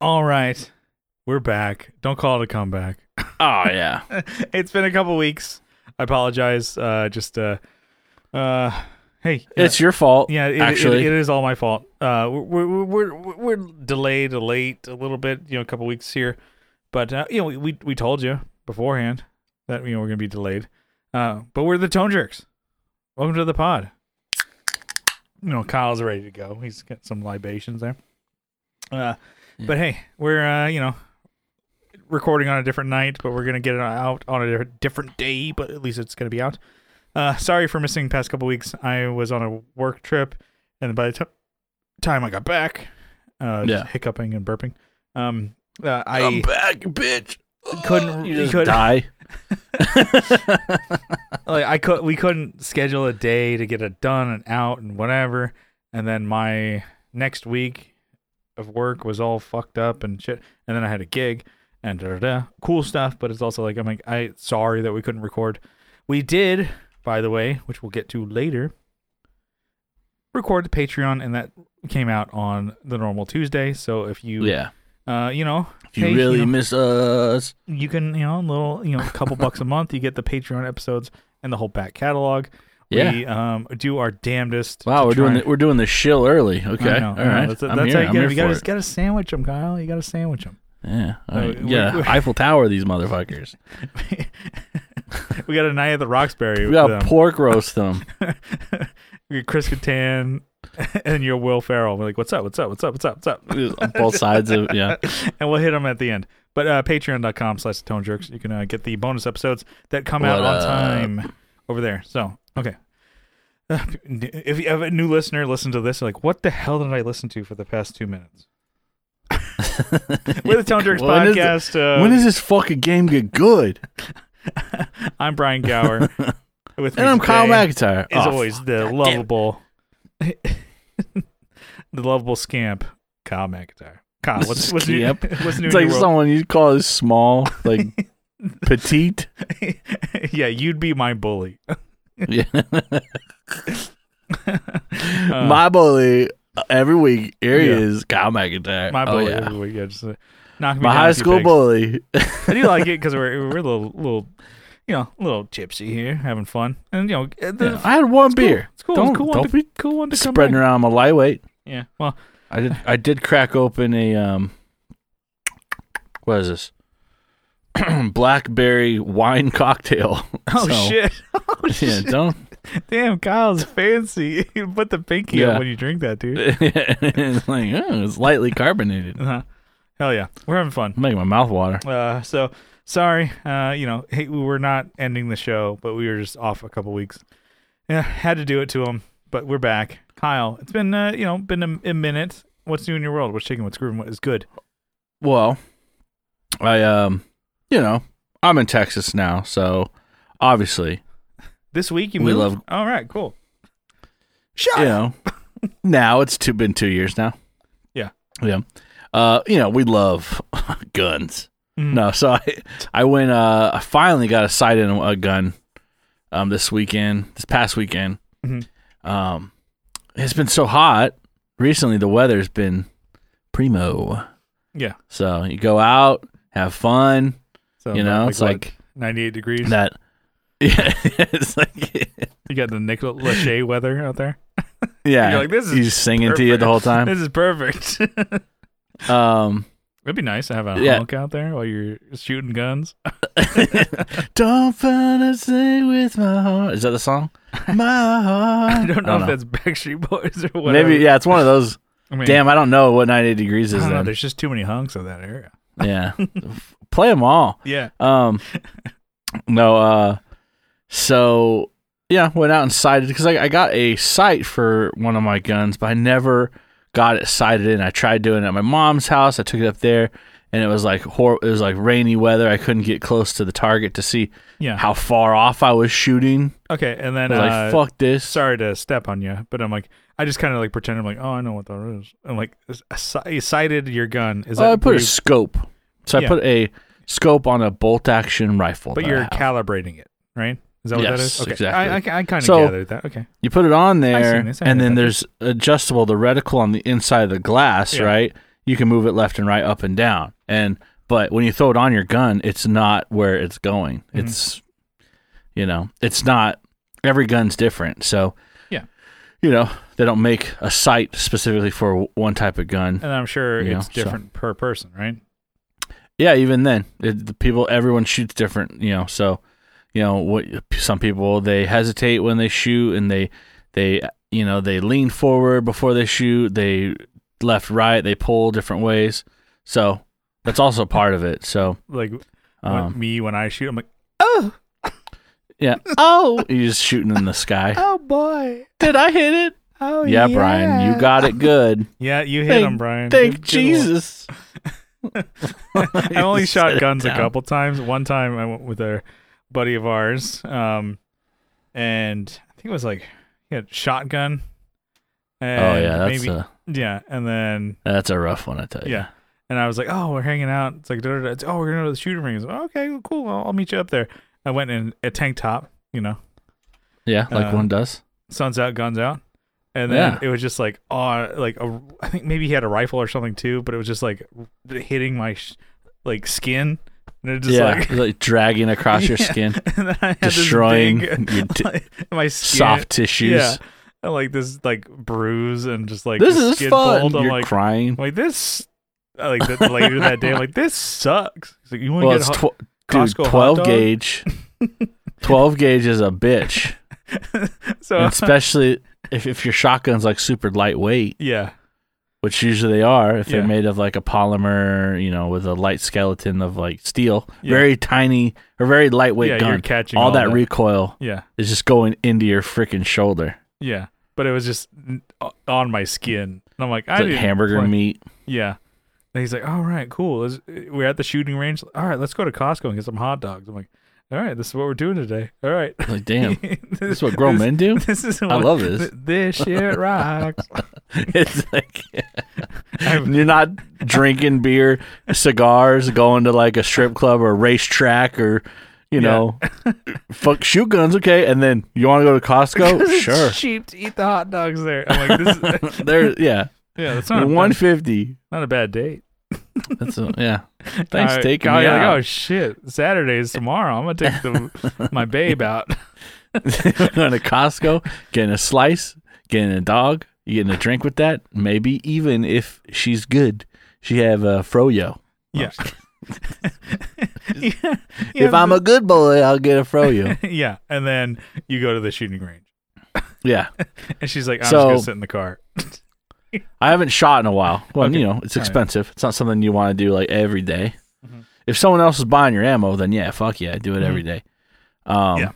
All right, we're back. Don't call it a comeback. Oh yeah. it's been a couple weeks. I apologize. Uh, just uh, uh, hey, It's your fault. yeah, it, actually. it, it is all my fault. Uh, we're, we're we're we're delayed, late a little bit. You know, a couple weeks here, but uh, you know, we, we we told you beforehand that you know we're gonna be delayed. Uh, but we're the Tone Jerks. Welcome to the pod. You know, Kyle's ready to go. He's got some libations there. Uh, but hey, we're uh, you know recording on a different night, but we're gonna get it out on a different- day. But at least it's gonna be out. Uh, sorry for missing past couple weeks. I was on a work trip, and by the t- time I got back, uh, just Yeah. hiccuping and burping. Um, uh, I am back, bitch. couldn't- You you just couldn't- die. like I could we couldn't schedule a day to get it done and out and whatever, and then my next week of work was all fucked up and shit, and then I had a gig and da da da cool stuff, but it's also like I'm like I sorry that we couldn't record. We did, by the way, which we'll get to later. Record the Patreon, and that came out on the normal Tuesday. So if you, yeah. uh, you know, If you hey, really know, miss us, you can you know a little you know a couple bucks a month you get the patreon episodes and the whole back catalog yeah. we um do our damnedest wow, we're doing the, we're doing the shill early. Okay. Know, All right. that's, that's here. how you gotta, you gotta, gotta sandwich them kyle you gotta sandwich them Yeah. Uh, yeah. we- we- Eiffel Tower these motherfuckers. we got a night at the roxbury We got with, um, pork roast them. we got chris Kattan and your will ferrell we're like what's up what's up what's up what's up what's up on both sides of yeah. and we'll hit them at the end but uh patreon.com slash tone jerks you can uh, get the bonus episodes that come out on up? time over there so okay if you have a new listener listen to this like what the hell did i listen to for the past two minutes we're the tone jerks When is it- podcast uh, when does this fucking game get good? i'm brian gower with And I'm Kyle McIntyre. is Oh, always the lovable the lovable scamp kyle mcintyre kyle what's, what's new, what's new It's like someone you call as small, like petite. yeah, you'd be my bully. Yeah. Uh, my bully uh, every week. Here he Yeah. is, Kyle McIntyre. my Oh, bully. yeah. every week, I just, uh, knock me My high school pegs. bully. I do like it because we're we're a little little, you know, a little gypsy here, having fun, and you know, uh, the, Yeah, I had one beer. It's cool. Don't, it's cool one don't to, be cool one to spreading back. around my lightweight. Yeah. Well, I did. I did crack open a um. What is this? Blackberry wine cocktail. oh So, shit. Oh Yeah, shit. don't. Damn, Kyle's fancy. You put the pinky Yeah. up when you drink that, dude. it's like oh, it's lightly carbonated. Uh-huh. Hell yeah, we're having fun. Making my mouth water. Uh, so sorry. Uh, you know, hey, we were not ending the show, but we were just off a couple weeks. Yeah, had to do it to him, but we're back. Kyle, it's been uh, you know, been a, a minute. What's new in your world? What's shaking? What's grooving? What is good? Well, I um, you know, I'm in Texas now, so obviously, This week you We moved? love- All right, cool. Shut you up. know, now it's two, been two years now. Yeah. yeah. Uh, you know, we love guns. Mm. No, so I I went. Uh, I finally got a sight in a gun. Um, this weekend, this past weekend. Mhm. Um, it's been so hot recently. The weather's been primo. Yeah. So you go out, have fun. So You know, like, it's what, like 98 degrees. that. Yeah, it's like You got the Nick Lachey weather out there. yeah. You're like, this is he's singing to you the whole time. This is perfect. Um, It'd be nice to have a Yeah. out there while you're shooting guns. don't fantasy with my heart. Is that the song? My heart. I don't know if that's Backstreet Boys or whatever. maybe. Yeah, it's one of those. I mean, Damn, I don't know what 98 degrees I is don't know. There's just too many hunks in that area. Yeah, play them all. Yeah. Um, no. Uh, so yeah, went out and sighted because I, I got a sight for one of my guns, but I never got it sighted in. I tried doing it at my mom's house. I took it up there, and it was like hor- it was like rainy weather. I couldn't get close to the target to see Yeah. how far off I was shooting. Okay. And then, I was uh, like, "Fuck this." sorry to step on you, but I'm like, I just kind of like pretend I'm like, oh, I know what that is. I'm like, sighted your gun. Is Oh, that I put a scope. So Yeah. I put a scope on a bolt action rifle. but you're calibrating it, right? Is that what that Yes, is? Okay. exactly. I, I, I kind of So- gathered that. Okay. You put it on there, this. And then that. there's adjustable the reticle on the inside of the glass, Yeah. right? you can move it left and right, up and down. And but when you throw it on your gun, it's not where it's going. Mhm. It's you know, it's not every gun's different. So Yeah. you know, they don't make a sight specifically for one type of gun. And I'm sure You know, it's so- different per person, right? Yeah, even then, it, the people, everyone shoots different. You know, so you know what? Some people they hesitate when they shoot, and they they you know they lean forward before they shoot. They left, right. They pull different ways. So that's also part of it. So Like when- um, me when I shoot, I'm like, oh, yeah. Oh, you're just shooting in the sky. oh boy, Did I hit it? oh yeah, Brian, you got it good. Yeah, you hit Thank- him, Brian. Thank Good- good Jesus. I only shot guns a couple times. One time I went with a buddy of ours, um, and I think it was like he had shotgun. And Oh yeah, that's maybe a yeah, and then that's a rough one. I tell you. yeah, and I was like, oh, we're hanging out. It's like. Oh, we're gonna go to the shooting range. Oh, okay, well, cool. I'll, I'll meet you up there. I went in a tank top, you know, Yeah, like Uh, one does. sun's out, guns out. And then Yeah. it was just like, oh, like a, I think maybe he had a rifle or something too, but it was just like hitting my sh- like skin, and it just yeah, like like, dragging across your Yeah. skin, and then I had this destroying big, your t- like, my skin, soft tissues. yeah, and, like this like bruise and just like this the is skin fun. You're like, crying. Like this. uh, Like that later that day, I'm like, this sucks. He's like, you want to Well, get it's hot? tw- dude, twelve gauge. twelve gauge is a bitch, so and especially if if your shotgun's like super lightweight, yeah, which usually they are. If Yeah. they're made of like a polymer, you know, with a light skeleton of like steel, Yeah. very tiny or very lightweight yeah, gun. catching All, that, recoil yeah, is just going into your freaking shoulder. yeah. But it was just on my skin. And I'm like, I It's like didn't hamburger plan- meat. Yeah. And he's like, all right, cool. Uh, we're at the shooting range. All right, let's go to Costco and get some hot dogs. I'm like, all right, this is what we're doing today. All right. Like, damn, this, this is what grown men do. This is I love this. th- This shit rocks. it's like you're not drinking beer, cigars, going to like a strip club or a racetrack or you Yeah. know, fuck shoot guns, okay? And then you want to go to Costco? It's sure. cheap to eat the hot dogs there. I'm like, this is, there, yeah, yeah, that's not one bad, not a bad date. That's a, yeah. Thanks for taking me like, out. Oh shit, Saturday's tomorrow. I'm gonna take the, my babe out. going to Costco, getting a slice, getting a dog, you getting a drink with that. Maybe even if she's good, she have a froyo. Yeah. yeah. If I'm a good boy, I'll get a froyo. yeah, and then you go to the shooting range, yeah. and she's like, "I'm So- just gonna sit in the car." I haven't shot in a while. Well, Okay. you know, it's All right. expensive. It's not something you want to do like every day. Mhm. If someone else is buying your ammo, then yeah, fuck yeah, do it every day. Um, Mm-hmm. Yeah.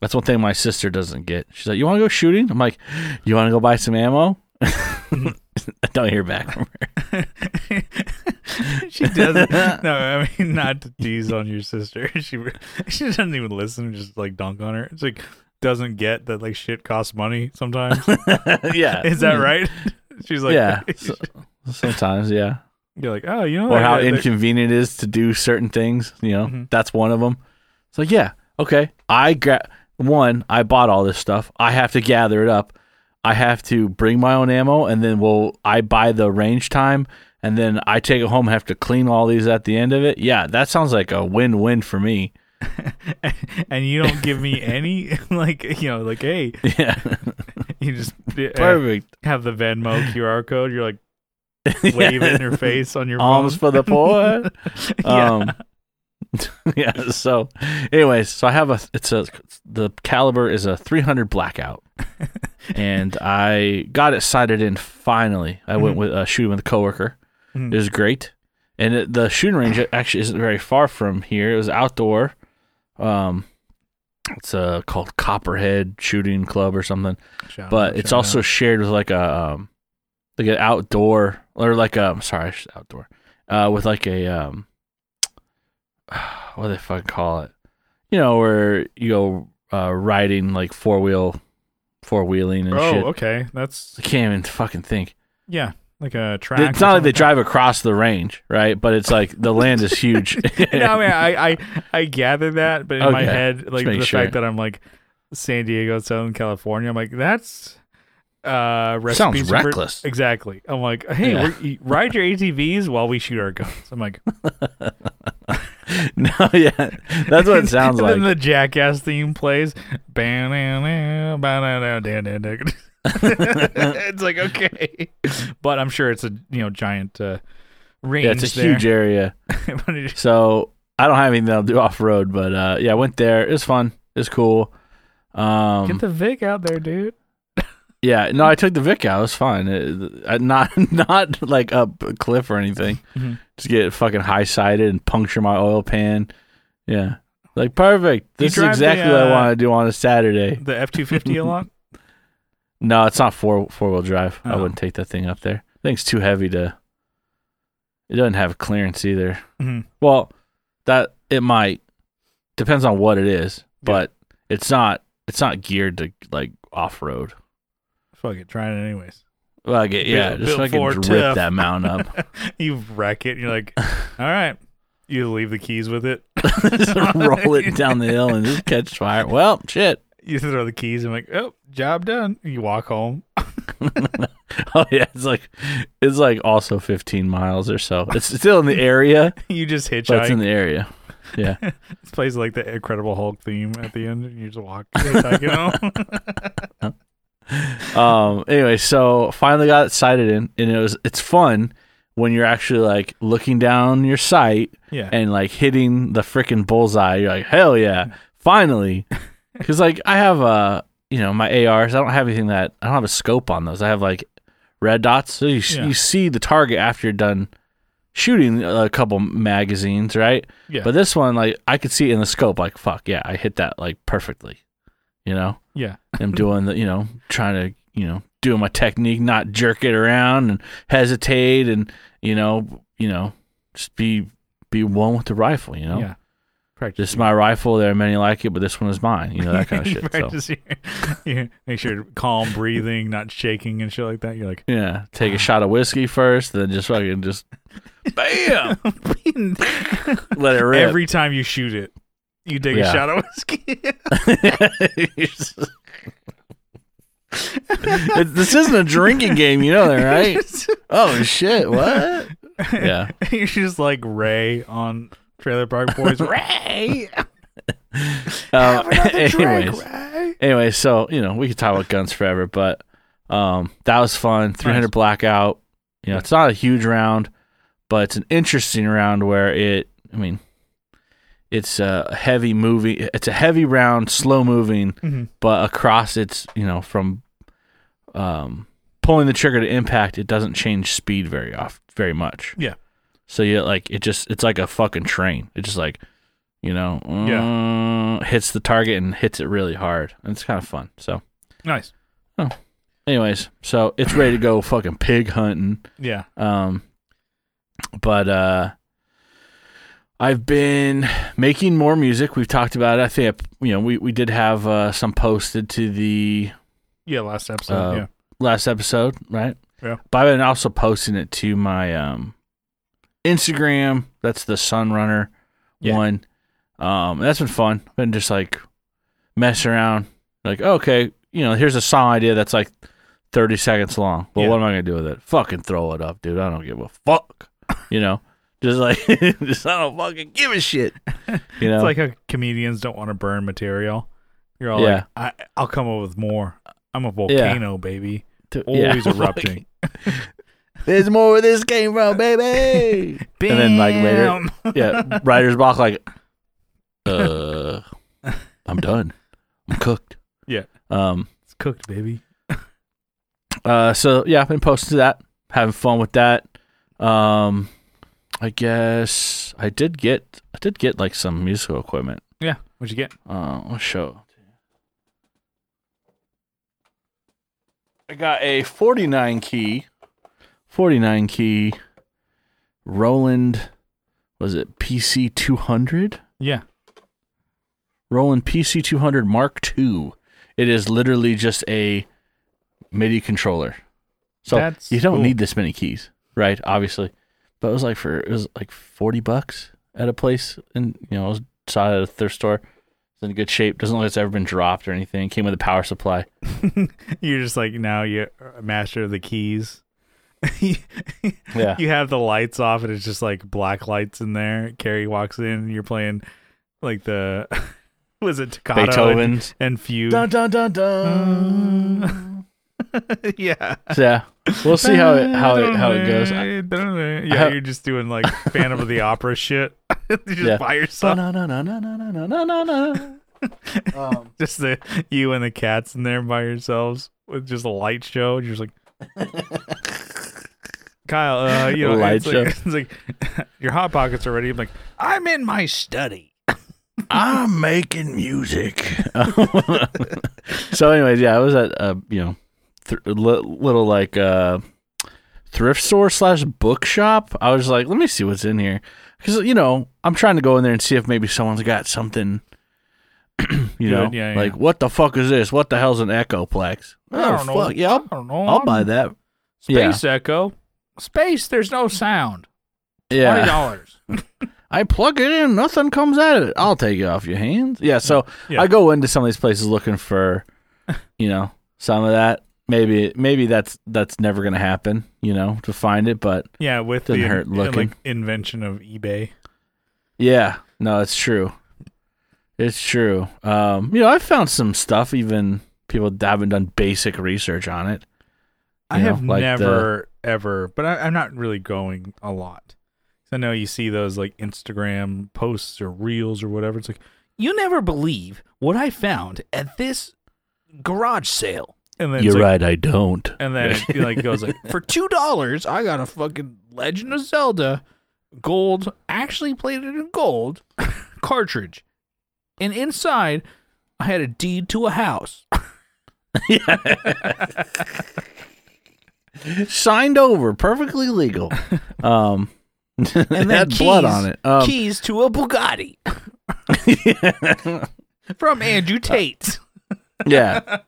That's one thing my sister doesn't get. She's like, "You want to go shooting?" I'm like, "You want to go buy some ammo?" I don't hear back from her. she doesn't. No, I mean not to tease on your sister. She she doesn't even listen. Just like dunk on her. It's like doesn't get that like shit costs money sometimes. yeah, Is that right? She's like, yeah. So- sometimes, yeah. you're like, oh, you know, Or how inconvenient it is to do certain things. You know, Mhm. that's one of them. It's like, yeah, okay. I gra- one. I bought all this stuff. I have to gather it up. I have to bring my own ammo, and then will I buy the range time, and then I take it home. Have to clean all these at the end of it. Yeah, that sounds like a win-win for me. and you don't give me any like you know like hey Yeah, you just uh, perfect. have the Venmo QR code. You're like wave in her face on your arms phone. for the poor. yeah. Um, yeah. So, anyways, so I have a. It's a. The caliber is a 300 blackout, and I got it sighted in. Finally, I went Mhm. with uh, shooting with a coworker. Mhm. It was great, and it, the shooting range actually isn't very far from here. It was outdoor. Um, it's uh, called Copperhead Shooting Club or something. Shout but out, it's also out. shared with like a um like an outdoor or like a I'm sorry outdoor uh with like a um what do they fucking call it? You know where you go uh riding like four wheel four wheeling and shit. oh shit. okay. That's I can't even fucking think. Yeah like a track. it's not like they drive across the range right but it's like the land is huge no, I mean, I, I I gather that, but in my head, like the sure. fact that I'm like San Diego, Southern California, I'm like that's uh. Sounds for- reckless. exactly. I'm like, hey, Yeah. ride your ATVs while we shoot our guns. I'm like, no, yeah, that's what it sounds and then like. the Jackass theme plays. it's like okay, but I'm sure it's a you know giant uh, range. Yeah, it's a there. huge area. So I don't have anything that'll do off road, but uh, yeah, I went there. It was fun. It was cool. Um, Get the Vic out there, dude. yeah, no, I took the Vic out. It was fine. It, I- not not like up a cliff or anything. Mhm. Just get fucking high sided and puncture my oil pan. Yeah, like perfect. This is drive the, exactly what I uh, want to do on a Saturday. The F two fifty a lot. No, it's not four four wheel drive. I Oh. wouldn't take that thing up there. I think it's too heavy to. It doesn't have clearance either. Mhm. Well, that it might depends on what it is, but it's not it's not geared to like off road. Fuck it, try it anyways. Well, I get yeah, Built- just built fucking rip tough. that mountain up, you wreck it. And you're like, all right. You leave the keys with it. just roll it down the hill and just catch fire. Well, shit. You throw the keys and like, oh, job done. You walk home. Oh yeah, it's like it's like also 15 miles or so. It's still in the area, you just but it's in the area. Yeah. This plays like the Incredible Hulk theme at the end. And you just walk hitchhiking home. um anyway so finally got it sighted in and it was it's fun when you're actually like looking down your sight yeah. and like hitting the freaking bullseye you're like hell yeah finally because like i have uh you know my ars i don't have anything that i don't have a scope on those i have like red dots so you, Yeah. you see the target after you're done shooting a couple magazines right yeah. but this one like i could see it in the scope like fuck yeah i hit that like perfectly you know yeah. I'm doing the, you know, trying to, you know, doing my technique, not jerk it around and hesitate and, you know, you know, just be be one with the rifle, you know. Yeah. Practice. This is my rifle. There are many like it, but this one is mine. You know that kind of shit. So Practice your- yeah. Make sure you're calm breathing, not shaking and shit like that. You're like, yeah, take a ah. shot of whiskey first, then just fucking just bam, let it rip. every time you shoot it, you take Yeah. a shot of whiskey. This isn't a drinking game, you know that, right? Oh shit! What? Yeah. You're just like Ray on Trailer Park Boys. Ray! Um, drink, anyways, Ray! anyway, so you know we could talk about guns forever, but um, that was fun. 300 Nice. blackout. You know, it's not a huge round, but it's an interesting round where it. I mean, it's a heavy moving. It's a heavy round, slow moving, Mhm. but across its you know from um, pulling the trigger to impact, it doesn't change speed very off very much. Yeah. So you like it just it's like a fucking train. It just like you know uh, hits the target and hits it really hard. And it's kind of fun. So Nice. Oh. Anyways, so it's ready to go fucking pig hunting. Yeah. Um, but uh, I've been making more music. We've talked about it. I think you know we we did have uh, some posted to the Yeah, last episode. Uh, yeah. last episode, right? Yeah. But I've been also posting it to my um, Instagram. That's the Sunrunner Yeah. one. Um, that's been fun. Been just like messing around. Like, okay, you know, here's a song idea that's like 30 seconds long. Well, Yeah. what am I gonna do with it? Fucking throw it up, dude. I don't give a fuck. You know, just like, just I don't fucking give a shit. You know, It's like how comedians don't want to burn material. You're all Yeah. like, I, I'll come up with more. I'm a volcano, baby. Always yeah, erupting. There's more where this came from, baby. And then, like, later- yeah, writer's block. Like, uh, I'm done. I'm cooked. Yeah. Um. It's cooked, baby. Uh. So yeah, I've been posting to that, having fun with that. Um. I guess I did get I did get like some musical equipment. Yeah. What'd you get? Uh, I'll show. I got a 49 key, 49 key Roland. Was it PC 200? Yeah. Roland PC 200 Mark II. It is literally just a MIDI controller. So That's you don't cool. need this many keys, right? Obviously. But it was like for it was like 40 bucks at a place and you know, was saw it at a thrift store. It's in good shape. Doesn't look like it's ever been dropped or anything. Came with a power supply. You're just like now you're a master of the keys. yeah. You have the lights off and it's just like black lights in there. Carrie walks in and you're playing like the was it Toccata Beethoven's and, and Fugue. Dun dun dun dun. yeah. Yeah. We'll see how it how it how it goes. yeah, you're just doing like Phantom of the Opera shit. you're just yeah. by yourself. um, just the you and the cats in there by yourselves with just a light show. You're just like Kyle, uh, you know, it's like, it's like your hot pockets are ready. I'm like, I'm in my study. I'm making music. so, anyways, yeah, I was at a you know th- li- little like uh, thrift store slash bookshop. I was like, let me see what's in here because you know I'm trying to go in there and see if maybe someone's got something. you know, Good, yeah, like yeah. what the fuck is this? What the hell's an Echoplex? I Oh don't know. fuck, yeah, I'll, I don't know. I'll buy that. Space Echo. Space, there's no sound. Twenty Yeah, dollars. I plug it in, nothing comes out of it. I'll take it off your hands. Yeah, so Yeah. I go into some of these places looking for, you know, some of that. Maybe maybe that's that's never gonna happen, you know, to find it. But Yeah, with the hurt looking. like invention of eBay. yeah, no, it's true. It's true. Um, you know, I found some stuff. Even people haven't done basic research on it. I know, have like never ever, but I, I'm not really going a lot. I know you see those like Instagram posts or reels or whatever. It's like you never believe what I found at this garage sale, and then You're like, right. I don't. And then it like goes like for two dollars, I got a fucking Legend of Zelda gold, actually plated in gold cartridge, and inside I had a deed to a house. Signed over, perfectly legal. Um, and then had blood on it. Um, Keys to a Bugatti from Andrew Tate. yeah.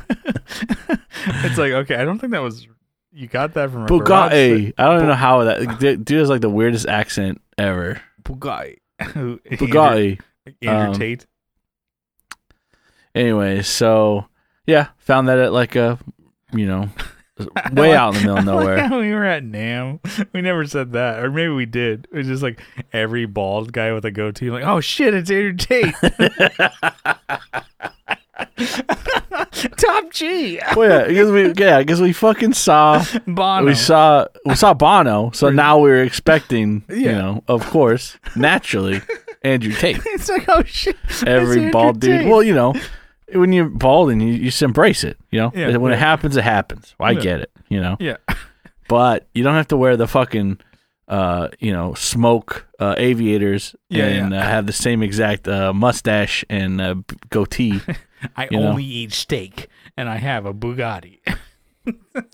It's like okay, I don't think that was you got that from a garage Bugatti. I don't even know how that dude dude has like the weirdest accent ever. Bugatti. Bugatti. Andrew, Andrew Um, Tate. Anyway, so yeah, found that at like a, you know, way out in the middle of nowhere. we were at Nam. We never said that, or maybe we did. It was just like every bald guy with a goatee, like, oh shit, it's Andrew Tate. Top G, well, yeah, because we yeah, because we fucking saw Bono. we saw we saw Bono, so now we were expecting, you Yeah. know, of course, naturally, Andrew Tate. it's like, oh shit, it's Every Andrew bald dude. Tate. Well, you know, when you're bald and you, you just embrace it, you know. Yeah, when yeah. it happens, it happens. Well, I Yeah. get it, you know. yeah, but you don't have to wear the fucking uh you know smoke uh aviators and. Uh, have the same exact uh mustache and uh, b- goatee I You know. only eat steak, and I have a Bugatti.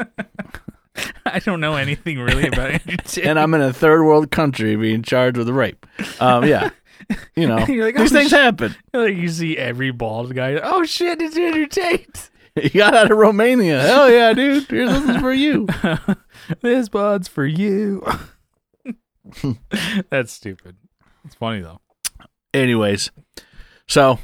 I don't know anything really about Tate. and i'm in a third world country being charged with rape um yeah you know like, these "Oh, things shit." happen like you see every bald guy. Oh shit, it's Andrew Tate. you got out of romania hell yeah dude here's this is for you this bud's for you. That's stupid. It's funny though. anyways so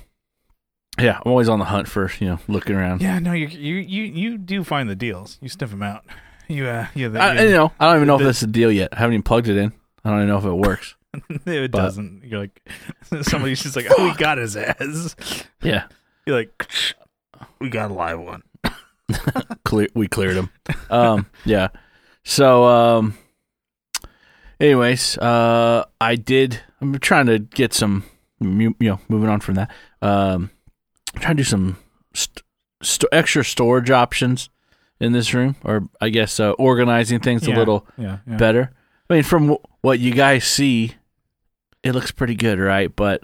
yeah i'm always on the hunt for you know looking around Yeah, no, you you you you do find the deals. You sniff them out. You uh, yeah, the, I, you know i don't even know if this is a deal yet i haven't even plugged it in i don't even know if it works it but- doesn't. You're like somebody's just like, oh, we got his ass. yeah You're like, we got a live one. clear we cleared him um yeah so um anyways uh i did i'm trying to get some you know moving on from that um i'm trying to do some st- st- extra storage options in this room or i guess uh, organizing things a little Yeah, yeah. better i mean from w- what you guys see it looks pretty good right but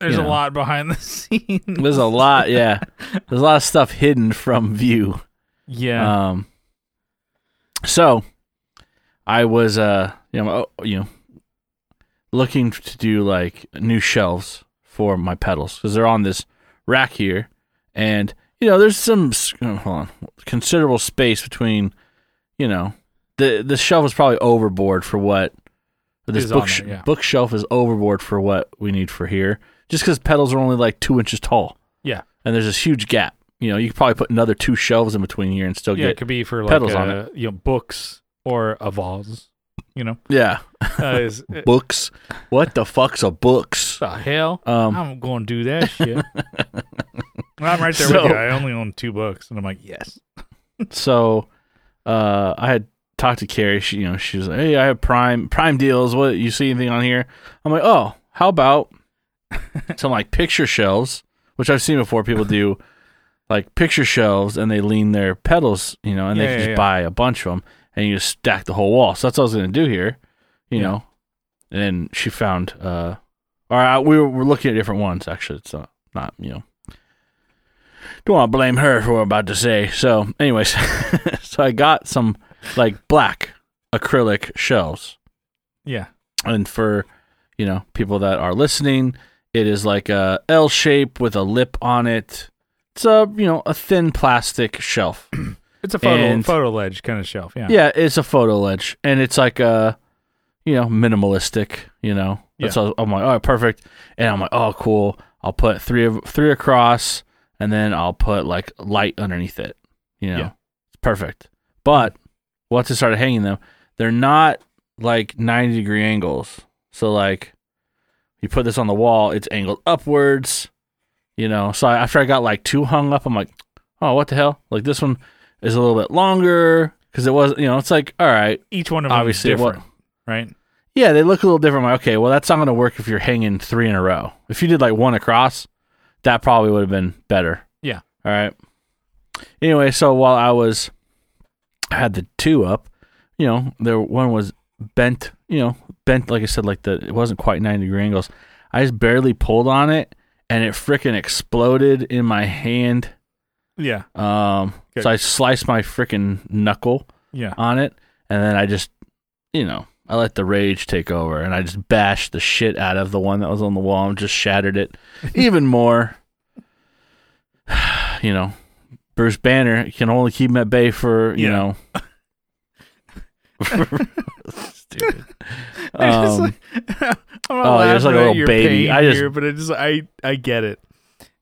There's you a lot behind the scenes. there's a lot yeah there's a lot of stuff hidden from view Yeah. Um. So, I was uh you know oh, you know looking to do like new shelves for my pedals because they're on this rack here, and you know there's some oh, hold on considerable space between you know the the shelf is probably overboard for what This book there, yeah. bookshelf is overboard for what we need for here, just because pedals are only like two inches tall. Yeah. and there's this huge gap. You know, you could probably put another two shelves in between here and still Yeah, it get could be for like pedals uh, on you know books or a vase. You know, yeah uh, is, uh, books. What the fuck's a books? the hell? Um, I'm going to do that shit. I'm right there So- with you. I only own two books, and I'm like, yes. so uh I had talked to Carrie. She, you know, she was like, "Hey, I have Prime Prime deals. What you see anything on here?" I'm like, "Oh, how about some like picture shelves, which I've seen before. People do like picture shelves, and they lean their pedals, you know, and Yeah, they can yeah, just yeah. buy a bunch of them, and you just stack the whole wall. So that's what I was gonna do here, you know. And then she found, uh, or I, we were, we're looking at different ones actually. It's not, not you know. Don't want to blame her for what I'm about to say. So, anyways, so I got some like black acrylic shelves. Yeah. and for you know people that are listening it is like a l shape with a lip on it. It's a you know a thin plastic shelf. It's a photo And- photo ledge kind of shelf. Yeah. yeah it's a photo ledge. And it's like a you know minimalistic you know. That's all, i'm like oh perfect. And i'm like oh cool. I'll put three of three across and then i'll put like light underneath it you know. Yeah. it's perfect. But once i started hanging them they're not like 90 degree angles so like you put this on the wall it's angled upwards you know so I, after i got like two hung up i'm like oh what the hell like this one is a little bit longer because it was you know it's like all right Each one of them Obviously, is what- different, right? yeah, they look a little different. Like, okay, well, that's not going to work if you're hanging three in a row. If you did like one across, that probably would have been better. Yeah. All right. Anyway, so while I was, had the two up, you know, there one was bent, you know, bent, like I said, like the, it wasn't quite 90 degree angles. I just barely pulled on it and it freaking exploded in my hand. Yeah. Um, so I sliced my freaking knuckle Yeah. on it, and then I just, you know, I let the rage take over, and I just bashed the shit out of the one that was on the wall and just shattered it even more. you know, Bruce Banner can only keep him at bay for you Yeah. know. Stupid. I Um, like- I'm oh, yeah, laughing like a little baby. I just- here, but it just I I get it.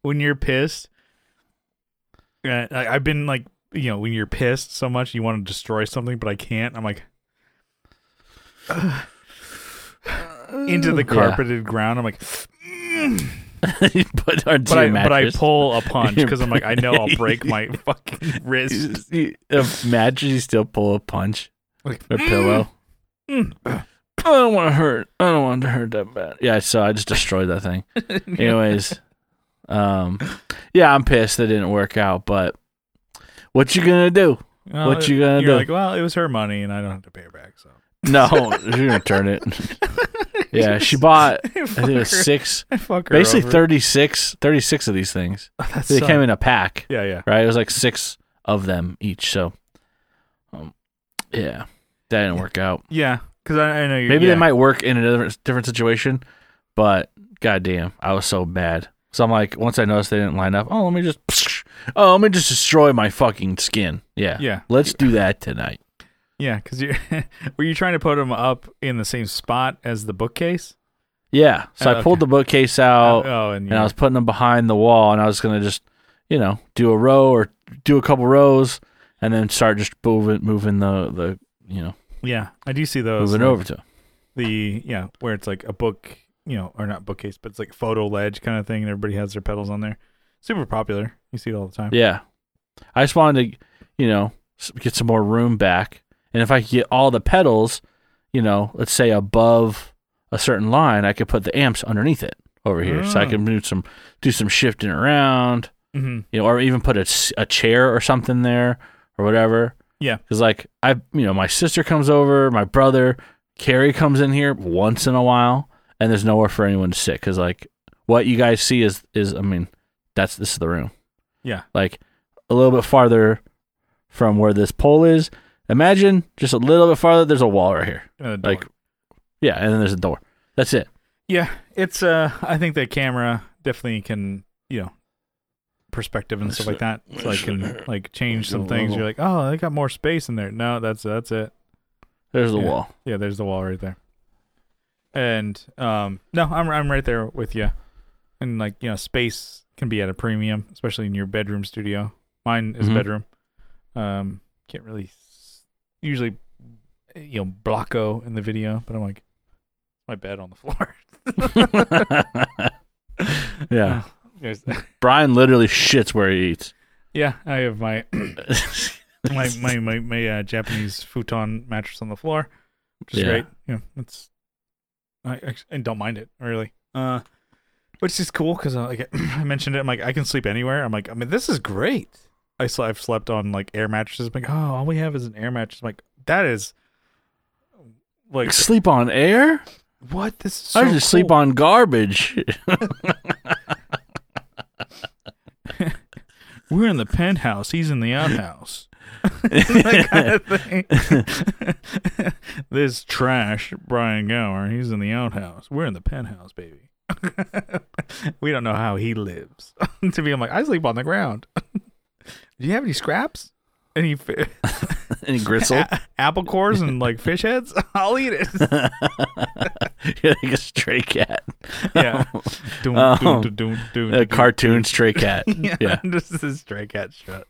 When you're pissed, uh, I, I've been like you know when you're pissed so much you want to destroy something, but I can't. I'm like into the Yeah. carpeted ground. I'm like, but, but I but I pull a punch because I'm like I know I'll break my fucking wrist. Mattress, you still pull a punch Like a pillow. mm. I don't want to hurt. I don't want to hurt that bad. Yeah, so I just destroyed that thing. Anyways, um, yeah, I'm pissed that didn't work out. But what you gonna do? Well, what you gonna You're do? like, well, it was her money, and I don't have to pay her back. So No, you're gonna turn it. Yeah, she bought. I think it was six, Fuck her basically over. 36, 36 of these things. That They sucks. came in a pack, Yeah, yeah. right? It was like six of them each. So, um, yeah, that didn't work out. Yeah, because I, I know you're. Maybe yeah. they might work in a different, different situation, but goddamn, I was so bad. So I'm like, once I noticed they didn't line up, oh, let me just, oh, let me just destroy my fucking skin. Yeah, Yeah, let's do that tonight. Yeah. Because you were you trying to put them up in the same spot as the bookcase? Yeah. So Oh, I pulled okay. the bookcase out, oh, and, and I was putting them behind the wall, and I was gonna just, you know, do a row or do a couple rows, and then start just moving, moving the the, you know, yeah, I do see those. moving like, over to. the yeah, where it's like a book, you know, or not bookcase, but it's like photo ledge kind of thing, and everybody has their pedals on there. Super popular. You see it all the time. Yeah. I just wanted to, you know, get some more room back. And if I could get all the pedals, you know, let's say above a certain line, I could put the amps underneath it over here. So I Oh. can do some do some shifting around, hmm you know, or even put a, a chair or something there or whatever. Yeah. Cuz like I, you know, my sister comes over, my brother, Carrie comes in here once in a while, and there's nowhere for anyone to sit cuz like what you guys see is is I mean, that's this is the room Yeah. like a little bit farther from where this pole is. Imagine just a little bit farther. There's a wall right here. Uh, door. Like, yeah, and then there's a door. That's it. yeah, it's uh, I think the camera definitely can, you know, perspective and stuff like that. So I can like change some things. You're like, oh, they got more space in there. No, that's that's it. There's the Yeah. wall. Yeah, there's the wall right there. And um, no, I'm I'm right there with you. And like you know, space can be at a premium, especially in your bedroom studio. Mine is Mhm. a bedroom. Um, can't really s- usually you know blocko in the video, but I'm like my bed on the floor. yeah. Brian literally shits where he eats. yeah, I have my my my my, my uh, Japanese futon mattress on the floor, which is Yeah. great. Yeah, it's I, I I don't mind it really. Uh, which is cool because uh, like I mentioned it, I'm like I can sleep anywhere. I'm like I mean this is great. I sl- I've slept on like air mattresses. I'm like oh all we have is an air mattress. I'm like that is like sleep on air? what this is so I just sleep on garbage. We're in the penthouse. He's in the outhouse. that kind of thing. this trash, Brian Gower. He's in the outhouse. We're in the penthouse, baby. we don't know how he lives. to me, I'm like, I sleep on the ground. Do you have any scraps? Any fi- Any gristle? a- apple cores and like fish heads? I'll eat it. You're like a stray cat. yeah. Doom, Oh. doom, doom, doom, A cartoon stray cat. Yeah, Yeah. this is a stray cat shut.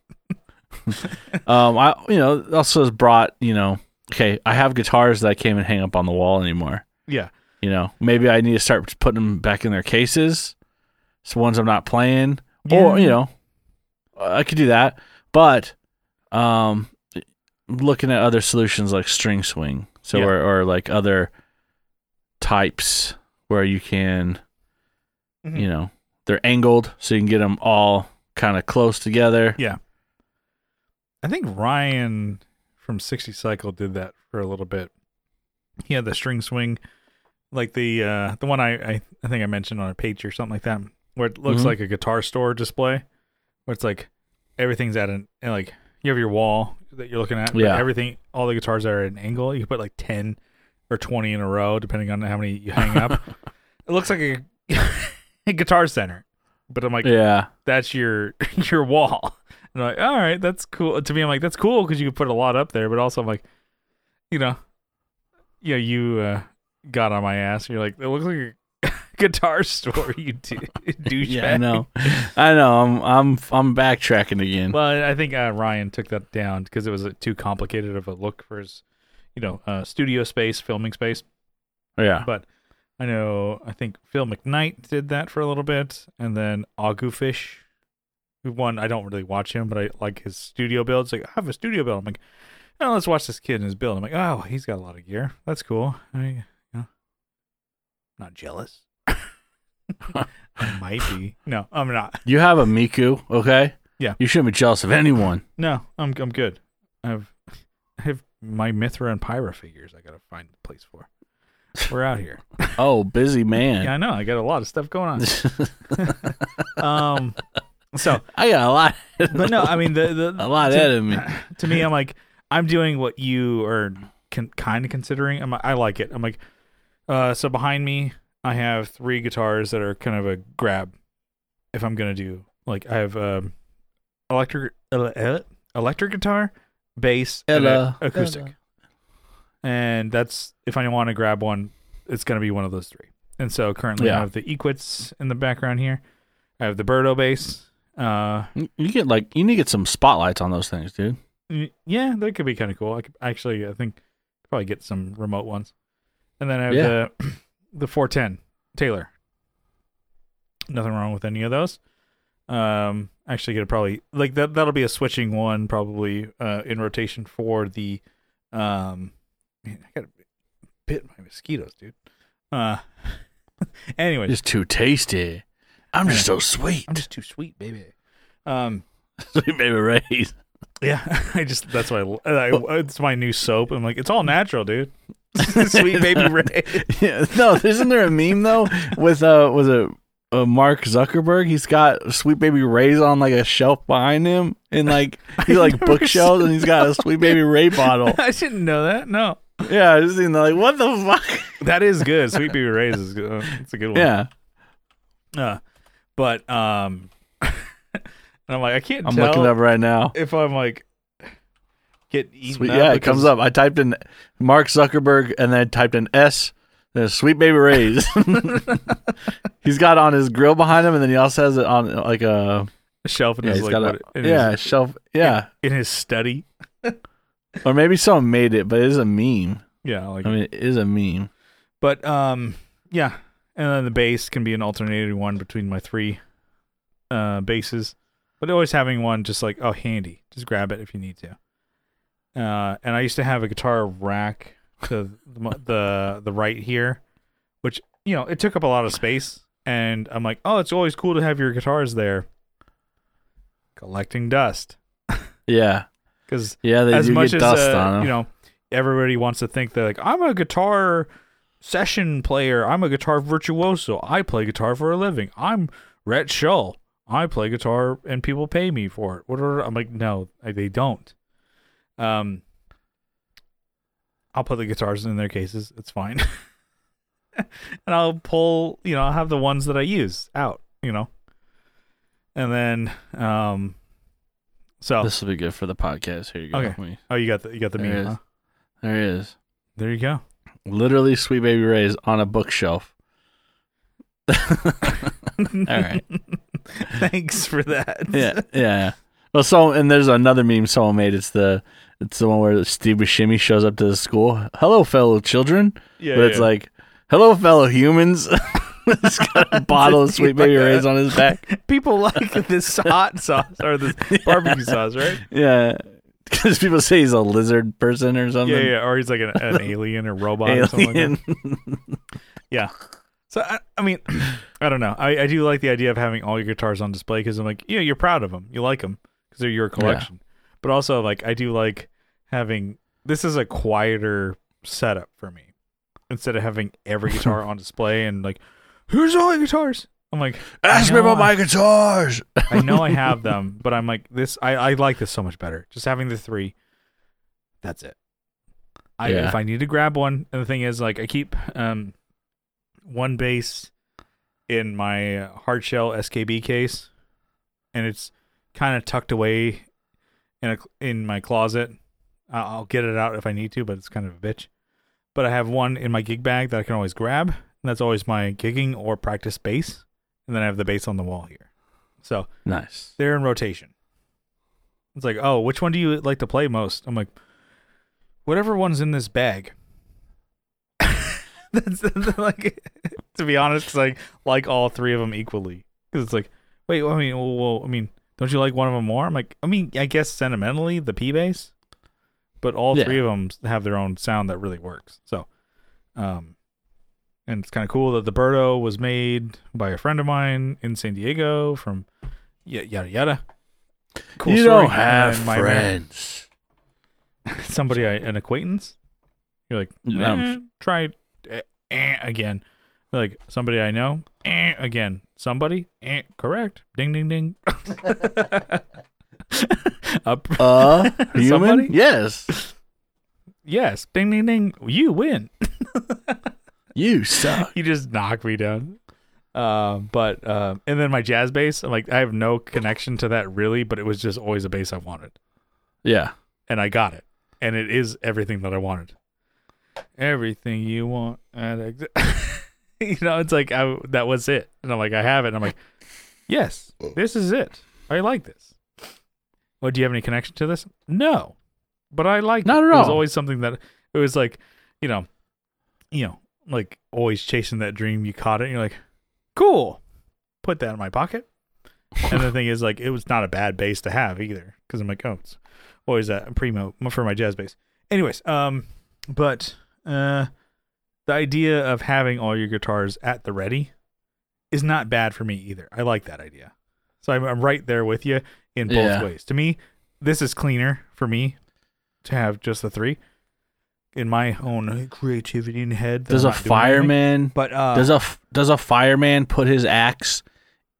Um, I you know also has brought you know okay I have guitars that I can't even hang up on the wall anymore. Yeah. You know maybe I need to start putting them back in their cases. So ones I'm not playing, yeah. or you know, I could do that. But um, looking at other solutions like string swing, so Yeah. or, or like other types where you can Mhm. you know they're angled so you can get them all kind of close together. Yeah. I think Ryan from 60 Cycle did that for a little bit. He had the string swing, like the uh, the one I, I I think I mentioned on a page or something like that, where it looks Mhm. like a guitar store display, where it's like everything's at an and like you have your wall that you're looking at, Yeah. everything all the guitars are at an angle. You can put like 10 or 20 in a row depending on how many you hang up. it looks like a, a guitar center, but I'm like yeah. that's your your wall. And I'm like, all right, that's cool. To me, I'm like, that's cool because you can put a lot up there. But also, I'm like, you know, yeah, you uh, got on my ass. You're like, it looks like a guitar store. You do, douchebag. Yeah, I know. I know. I'm I'm I'm backtracking again. Well, I think uh, Ryan took that down because it was uh, too complicated of a look for his, you know, uh, studio space, filming space. yeah. But I know I think Phil McKnight did that for a little bit, and then Agufish, who one I don't really watch him, but I like his studio builds. Like I have a studio build. I'm like, oh, let's watch this kid and his build. I'm like, oh, he's got a lot of gear. That's cool. I, you know, not jealous. I might be. No, I'm not. You have a Miku, okay? Yeah. You shouldn't be jealous of anyone. No, I'm I'm good. I have I have my Mythra and Pyra figures. I gotta find a place for. We're out here. Oh, busy man. Yeah, I know. I got a lot of stuff going on. Um, so I got a lot. but no, I mean the the a lot to, ahead of me. to me, I'm like I'm doing what you are con- kind of considering. I'm I like it. I'm like, uh, so behind me, I have three guitars that are kind of a grab. If I'm gonna do like I have um, electric ele- ele- electric guitar, bass, and a- Ella. acoustic, and that's if I want to grab one, it's gonna be one of those three. And so currently I have the Equits in the background here. I have the Birdo bass. Uh, You get like you need to get some spotlights on those things, dude. Yeah, that could be kind of cool. I could actually, I think, probably get some remote ones, and then I have Yeah. the the 410 Taylor. Nothing wrong with any of those. Um, actually, gonna probably like that. That'll be a switching one, probably uh, in rotation for the. Um, man, I got to bit my mosquitoes, dude. Uh, anyway, Just too tasty. I'm just so sweet. I'm just too sweet, baby. Um, Sweet baby Ray's. Yeah, I just that's why I, I, it's my new soap. I'm like, it's all natural, dude. Sweet baby Ray. Yeah, no, isn't there a meme though with uh was it uh, Mark Zuckerberg? He's got Sweet Baby Ray's on like a shelf behind him and like he's like bookshelves and he's got a Sweet Baby Ray bottle. I didn't know that. No, Yeah, I just seen that, like what the fuck? that is good. Sweet baby Ray's is good. Uh, It's a good one. Yeah, Uh, but um, and I'm like, I can't I'm looking up right now. if I'm like get eaten Sweet, yeah, it comes up. I typed in Mark Zuckerberg and then I typed in S There's Sweet Baby Ray's. he's got on his grill behind him, and then he also has it on like a A shelf in yeah, his like a in yeah his, shelf yeah, in his study. or maybe someone made it, but it is a meme. Yeah, like I mean, it is a meme. But um, yeah, and then the base can be an alternating one between my three uh bases, but always having one just like oh handy, just grab it if you need to. Uh, and I used to have a guitar rack to the the the right here, which you know it took up a lot of space, and I'm like, oh, it's always cool to have your guitars there. Collecting dust, Yeah, because yeah. They as do much get as dust uh, on them. you know everybody wants to think that like i'm a guitar session player i'm a guitar virtuoso i play guitar for a living i'm Rhett Shull. i play guitar and people pay me for it what are, i'm like no I- they don't um i'll put the guitars in their cases it's fine and i'll pull you know i'll have the ones that i use out you know and then um so This will be good for the podcast. Here you go. Okay. Oh you got the you got the There meme it is. huh? There he is. there you go Literally, Sweet Baby Ray's on a bookshelf. All right. Thanks for that. Yeah, yeah. Well, so and there's another meme someone made. It's the it's the one where Steve Buscemi shows up to the school. Hello, fellow children. yeah. but it's yeah. like, hello, fellow humans. He's got a bottle of Sweet Baby Like Ray's on his back. people like this hot sauce or this barbecue sauce, right? Yeah, because people say he's a lizard person or something. Yeah, yeah. Or he's like an, an alien or robot or something like Alien. that. So I, I mean, I don't know. I, I do like the idea of having all your guitars on display because I'm like, yeah, you're proud of them, you like them because they're your collection. But also, like, I do like having this is a quieter setup for me instead of having every guitar on display and like, here's all your guitars. I'm like, Ask me about I- my guitars. I know I have them, but I'm like this. I, I like this so much better. Just having the three. That's it. I Yeah. if I need to grab one, and the thing is, like I keep um one bass in my hard shell SKB case, and it's kind of tucked away in a in my closet. I- I'll get it out if I need to, but it's kind of a bitch. But I have one in my gig bag that I can always grab, and that's always my gigging or practice bass. And then I have the bass on the wall here. So Nice. they're in rotation. It's like, oh, which one do you like to play most? I'm like, whatever one's in this bag. That's like, to be honest, I like all three of them equally. Because it's like, wait, I mean, well, well, I mean, don't you like one of them more? I'm like, I mean, I guess sentimentally the P bass, but all Yeah. three of them have their own sound that really works. So, um, and it's kind of cool that the Birdo was made by a friend of mine in San Diego from y- yada yada. Cool you don't have And my man- friends. somebody, I, an acquaintance. You're like, Um, eh, try eh, again. Like somebody I know, eh, again. Somebody, eh, correct. Ding ding ding. Up. Uh, human? Yes. Yes, ding ding ding. You win. You suck. you just knock me down. Uh, but uh, and then my jazz bass, I'm like, I have no connection to that really, but it was just always a bass I wanted, Yeah. and I got it, and it is everything that I wanted. Everything you want, ex- you know, it's like I, that was it, and I'm like, I have it, and I'm like, yes, this is it. I like this. Well, do you have any connection to this? No, but I like Not it. at It was always something that it was like, you know, you know, like always chasing that dream. You caught it, and you're like, cool. Put that in my pocket. and the thing is, like, it was not a bad bass to have either, because I'm like, oh, it's always a primo for my jazz bass. Anyways, um, but uh, the idea of having all your guitars at the ready is not bad for me either. I like that idea. So I'm, I'm right there with you in both Yeah. ways. To me, this is cleaner for me to have just the three in my own creativity in head. Does I'm a doing anything. fireman But uh, does a does a fireman put his axe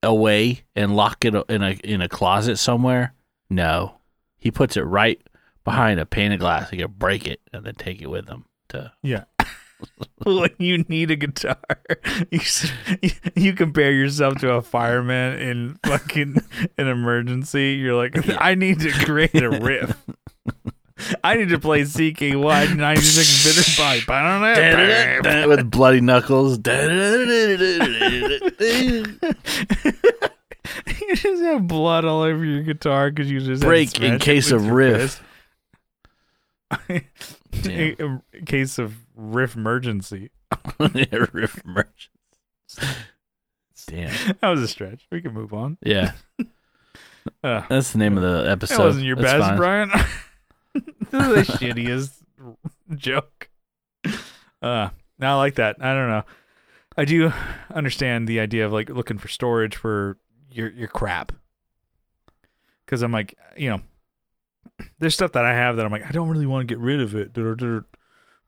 away and lock it in a in a closet somewhere? No, he puts it right behind a pane of glass. He can break it and then take it with him. To Yeah. when you need a guitar, you, you compare yourself to a fireman in fucking an emergency. You're like, I need to create a riff. I need to play CKY 96 bitter pipe. I don't know. With bloody knuckles. you just have blood all over your guitar because you just Break in case of riff. In in case of riff emergency. riff merchants. Damn. That was a stretch. We can move on. Yeah, Uh, that's the name of the episode. that wasn't your That's best, fine. Brian. this is the shittiest joke. Uh, now I like that. I don't know. I do understand the idea of like looking for storage for your your crap. Because I'm like, you know, there's stuff that I have that I'm like, I don't really want to get rid of it,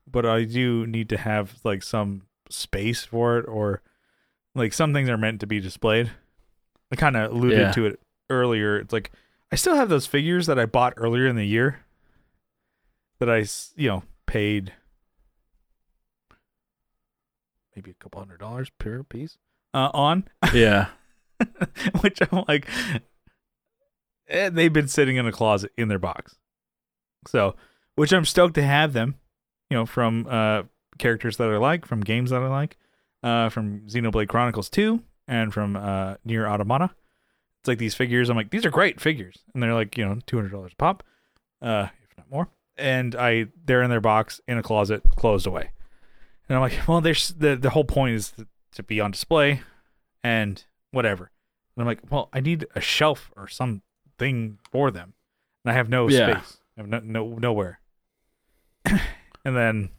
but I do need to have like some space for it, or like some things are meant to be displayed. I kind of alluded Yeah. to it earlier. It's like I still have those figures that I bought earlier in the year that I, you know, paid maybe a couple hundred dollars per piece uh, on, Yeah, which I'm like, eh, they've been sitting in a closet in their box. So, which I'm stoked to have them, you know, from uh, characters that I like, from games that I like, uh, from Xenoblade Chronicles 2 and from uh, Nier Automata. It's like these figures. I'm like, these are great figures, and they're like, you know, two hundred dollars a pop, uh, if not more. And I, they're in their box in a closet, closed away. And I'm like, well, there's the the whole point is to, to be on display, and whatever. And I'm like, well, I need a shelf or something for them, and I have no Yeah. space. I have no, no nowhere. and then,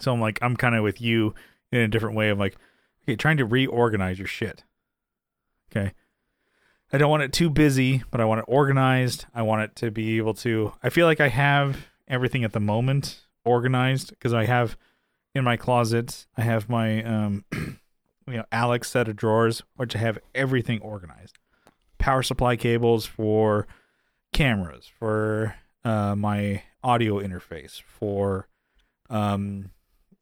so I'm like, I'm kind of with you in a different way. I'm like, okay, trying to reorganize your shit. Okay. I don't want it too busy, but I want it organized. I want it to be able to. I feel like I have everything at the moment organized because I have in my closet. I have my um, you know, Alex set of drawers, which I have everything organized. Power supply cables for cameras, for uh, my audio interface, for um,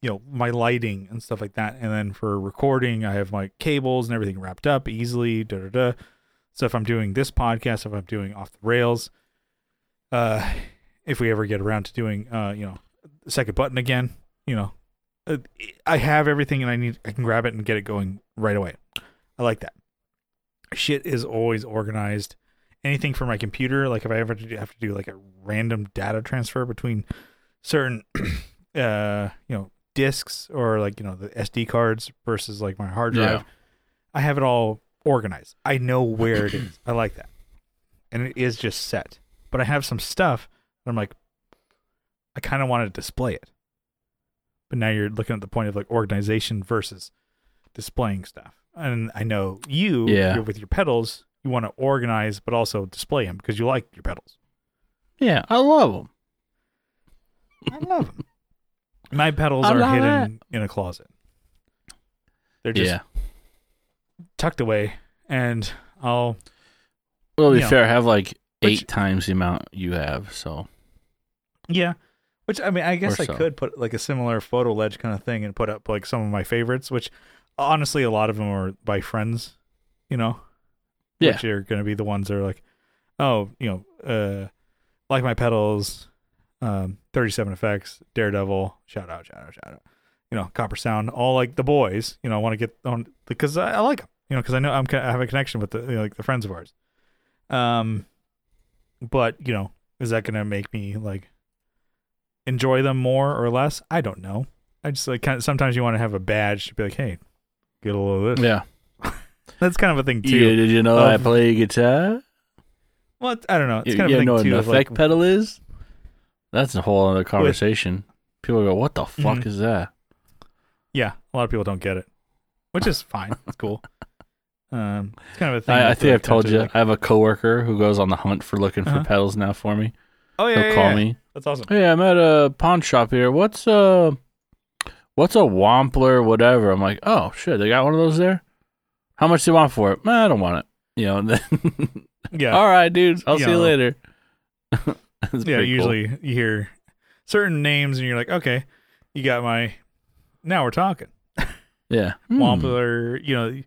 you know, my lighting and stuff like that. And then for recording, I have my cables and everything wrapped up easily. Da da da. So if I'm doing this podcast, if I'm doing off the rails, uh, if we ever get around to doing, uh, you know, second button again, you know, uh, I have everything and I need, I can grab it and get it going right away. I like that. Shit is always organized. Anything for my computer, like if I ever have to do like a random data transfer between certain, uh, you know, discs or like you know the SD cards versus like my hard drive, Yeah. I have it all organized. I know where it is. I like that. And it is just set. But I have some stuff that I'm like, I kind of want to display it. But now you're looking at the point of like organization versus displaying stuff. And I know you, Yeah. with your pedals, you want to organize but also display them because you like your pedals. Yeah, I love them. I love them. My pedals I are hidden in a closet. They're just Yeah. tucked away, and I'll Well, to be know, fair, I have like which- eight times the amount you have. So Yeah. Which I mean, I guess Or I so. could put like a similar photo ledge kind of thing and put up like some of my favorites, which honestly a lot of them are by friends, you know. Yeah. Which are going to be the ones that are like, oh, you know, uh, like my pedals, um, 37 effects, Daredevil, shout out, shout out, shout out, you know, Copper Sound, all like the boys, you know, I want to get on because I, I like them, you know, because I know I'm I have a connection with the you know, like the friends of ours. Um, but you know, is that going to make me like enjoy them more or less? I don't know. I just like kind of sometimes you want to have a badge to be like, hey, get a little of this. yeah. That's kind of a thing too. Yeah, did you know I Of- play guitar? Well, I don't know. It's You, kind you of a know thing what an effect like, pedal is? That's a whole other conversation. People go, "What the fuck Mhm. is that?" yeah, a lot of people don't get it, which is fine. It's cool. Um, it's kind of a thing. I, I think I've told you. like- I have a coworker who goes on the hunt for looking Uh-huh. for pedals now for me. oh yeah, He'll yeah, call yeah. me. That's awesome. Hey, I'm at a pawn shop here. What's a what's a Wampler, whatever? I'm like, oh shit, they got one of those there. How much do you want for it? Nah, I don't want it. You know. Then, Yeah, all right, dude. I'll see you later. Yeah. pretty cool. Usually you hear certain names and you're like, okay, you got my. Now we're talking. yeah. Hmm. Wampler, you know,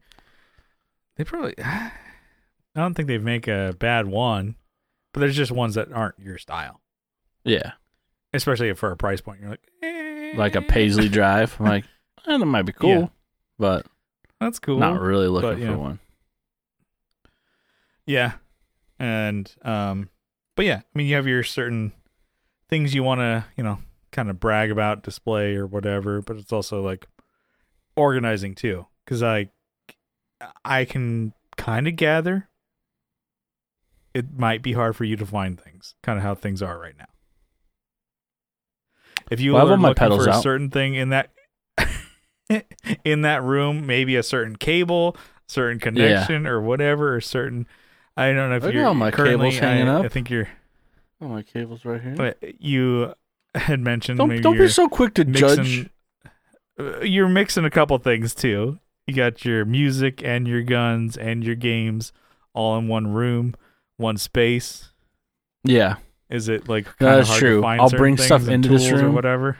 they probably. I don't think they make a bad one, but there's just ones that aren't your style. Yeah. especially for a price point. You're like, eh, like a Paisley Drive. I'm like, eh, that might be cool, Yeah. but That's cool. not really looking but, for yeah. one. Yeah. And um but yeah, I mean you have your certain things you want to, you know, kind of brag about, display or whatever, but it's also like organizing too cuz I I can kind of gather it might be hard for you to find things, kind of how things are right now. If you Well, I have are my looking pedals for a out. certain thing in that in that room, maybe a certain cable, certain connection, or whatever, or certain. I don't know if Look at you're all my cables hanging I, up. I think you're. Oh, my cable's right here. But you had mentioned don't maybe don't you're be so quick to judge. mixing. uh, You're mixing a couple things too. You got your music and your guns and your games all in one room, one space. Yeah, Is it like kind that's true. I'll bring stuff into this tools or room. whatever?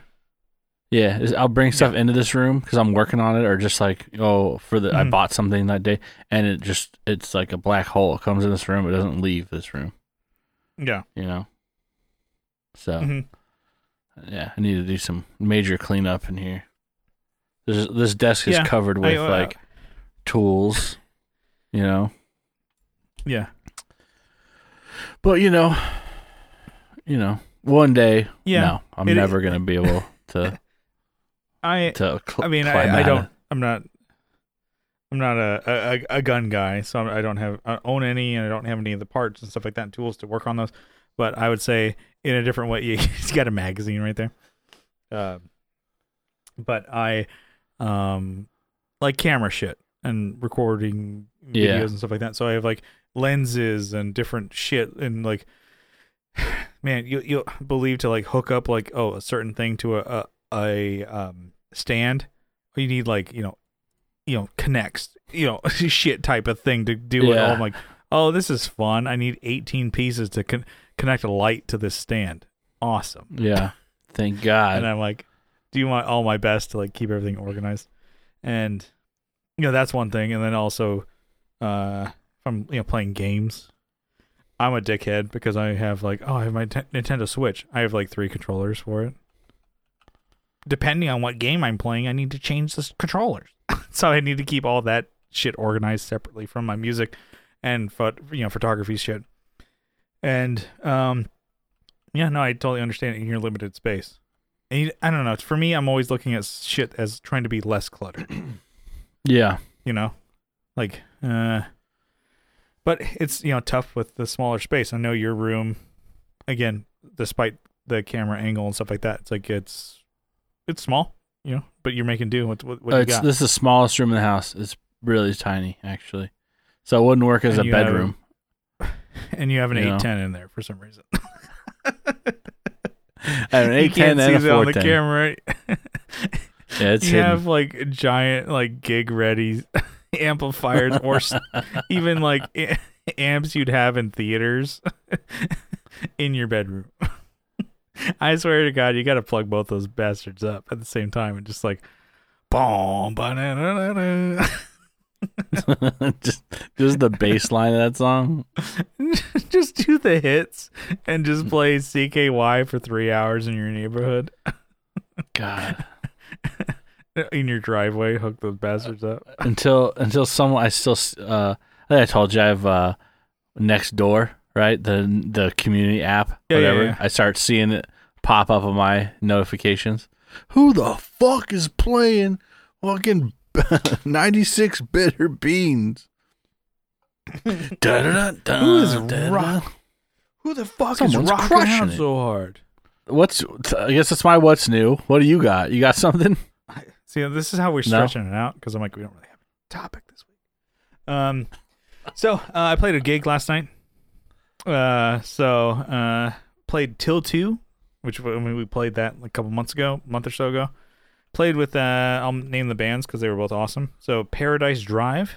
yeah. is- I'll bring stuff into this room because I'm working on it, or just like oh, for the I Mhm. bought something that day, and it just it's like a black hole. It comes in this room, it doesn't leave this room. Yeah. You know. So Mhm. yeah, I need to do some major cleanup in here. This this desk is Yeah, covered with uh, like tools, you know. Yeah. But you know, you know, one day, Yeah. no, I'm It- never gonna be able to I to. Cl- I mean, I, I don't. I'm not. I'm not a, a a gun guy, so I don't have I own any, and I don't have any of the parts and stuff like that, and tools to work on those. But I would say, in a different way, he's got a magazine right there. Um, but I, um, like camera shit and recording videos Yeah. and stuff like that. So I have like lenses and different shit and like, man, you you believe to like hook up like oh a certain thing to a a, a um stand. You need like you know, you know connects you know shit type of thing to do it. all. I'm like, oh, this is fun. I need 18 pieces to con- connect a light to this stand. Awesome. Yeah, thank God. and I'm like, do my all my best to like keep everything organized, and you know that's one thing. And then also, uh, if I'm you know playing games, I'm a dickhead because I have like oh I have my t- Nintendo Switch. I have like three controllers for it. Depending on what game I'm playing, I need to change the controllers. so I need to keep all that shit organized separately from my music and phot- you know photography shit. And um, yeah, no, I totally understand it in your limited space. And you- I don't know. For me, I'm always looking at shit as trying to be less cluttered. yeah, You know, like, uh, but it's you know tough with the smaller space. I know your room, again, despite the camera angle and stuff like that, it's like it's it's small, you know, but you're making do with what, what Uh, you it's got. this is the smallest room in the house. It's really tiny, actually. So it wouldn't work as And a you have- bedroom. and you have an eight ten in there for some reason. I have an you eight see and a on the camera. Yeah, it's you hidden. have like giant like gig ready amplifiers or even like amps you'd have in theaters in your bedroom. I swear to God, you got to plug both those bastards up at the same time and just like, boom, just just the bass line of that song. just do the hits and just play CKY for three hours in your neighborhood God. in your driveway. Hook those bastards up. until until someone I still uh I think I told you I have uh next door right the the community app Yeah, yeah, whatever yeah. I start seeing it pop up on my notifications. Who the fuck is playing fucking ninety six bitter beings? Who is rock- Who the fuck Someone's is rocking crushing out it. so hard? What's I guess that's my what's new. What do you got? You got something? See, this is how we're No. stretching it out because I'm like, we don't really have a topic this week. Um, so uh, I played a gig last night. Uh, so uh, played Till Two, which I mean, we played that a couple months ago, month or so ago. Played with uh, I'll name the bands because they were both awesome. So Paradise Drive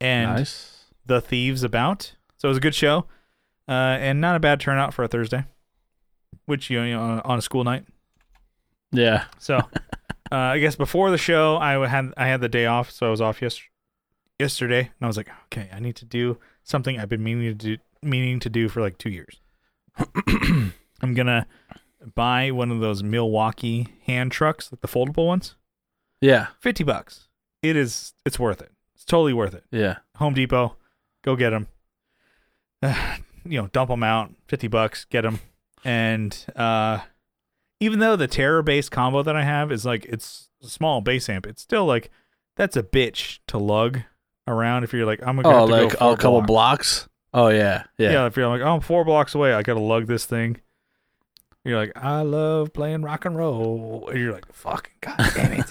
and nice. The Thieves About. So it was a good show, uh, and not a bad turnout for a Thursday, which you know, you know on- on a school night. Yeah. So, uh, I guess before the show, I had I had the day off, so I was off yes- yesterday, and I was like, okay, I need to do something I've been meaning to do, meaning to do for like two years. I'm gonna buy one of those Milwaukee hand trucks, like the foldable ones. Yeah. Fifty bucks. It is. It's worth it. It's totally worth it. Yeah. Home Depot, go get them. you know, dump them out. Fifty bucks, get them. And uh, even though the Terror bass combo that I have is like it's a small bass amp, it's still like that's a bitch to lug around. If you're like, I'm gonna Oh, have to like go a couple blocks. blocks. Oh yeah. Yeah. Yeah. if you're like, oh, I'm four blocks away, I gotta lug this thing. You're like, I love playing rock and roll. And you're like, fucking goddamn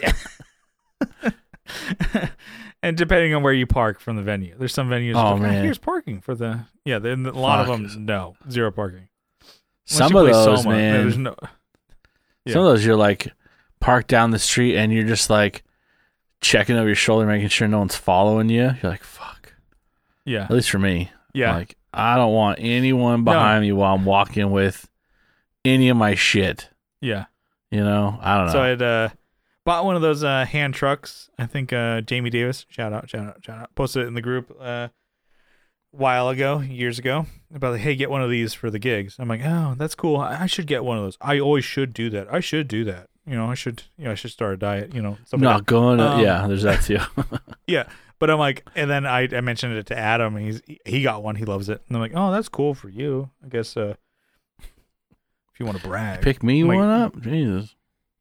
it. and depending on where you park from the venue, there's some venues. Oh, like, "Ah, man. here's parking for the yeah. Then a lot Fuck. of them, no, zero parking. Unless Some of those, Soma, man. There's no. Yeah. Some of those you're like parked down the street and you're just like checking over your shoulder, making sure no one's following you. You're like, fuck. Yeah, At least for me. yeah, Like I don't want anyone behind me while I'm walking with any of my shit. yeah. You know? I don't know. So I had uh, bought one of those uh, hand trucks. I think uh, Jamie Davis, shout out, shout out, shout out, posted it in the group uh, while ago, years ago, about like, hey, get one of these for the gigs. I'm like, oh, that's cool. I should get one of those. I always should do that. I should do that. You know, I should, you know, I should start a diet. You know, like not going to, Um, yeah, there's that too. yeah, But I'm like, and then I, I mentioned it to Adam. And he's he got one. He loves it. And I'm like, oh, that's cool for you. I guess uh, if you want to brag, Pick me Like- one up. Jesus.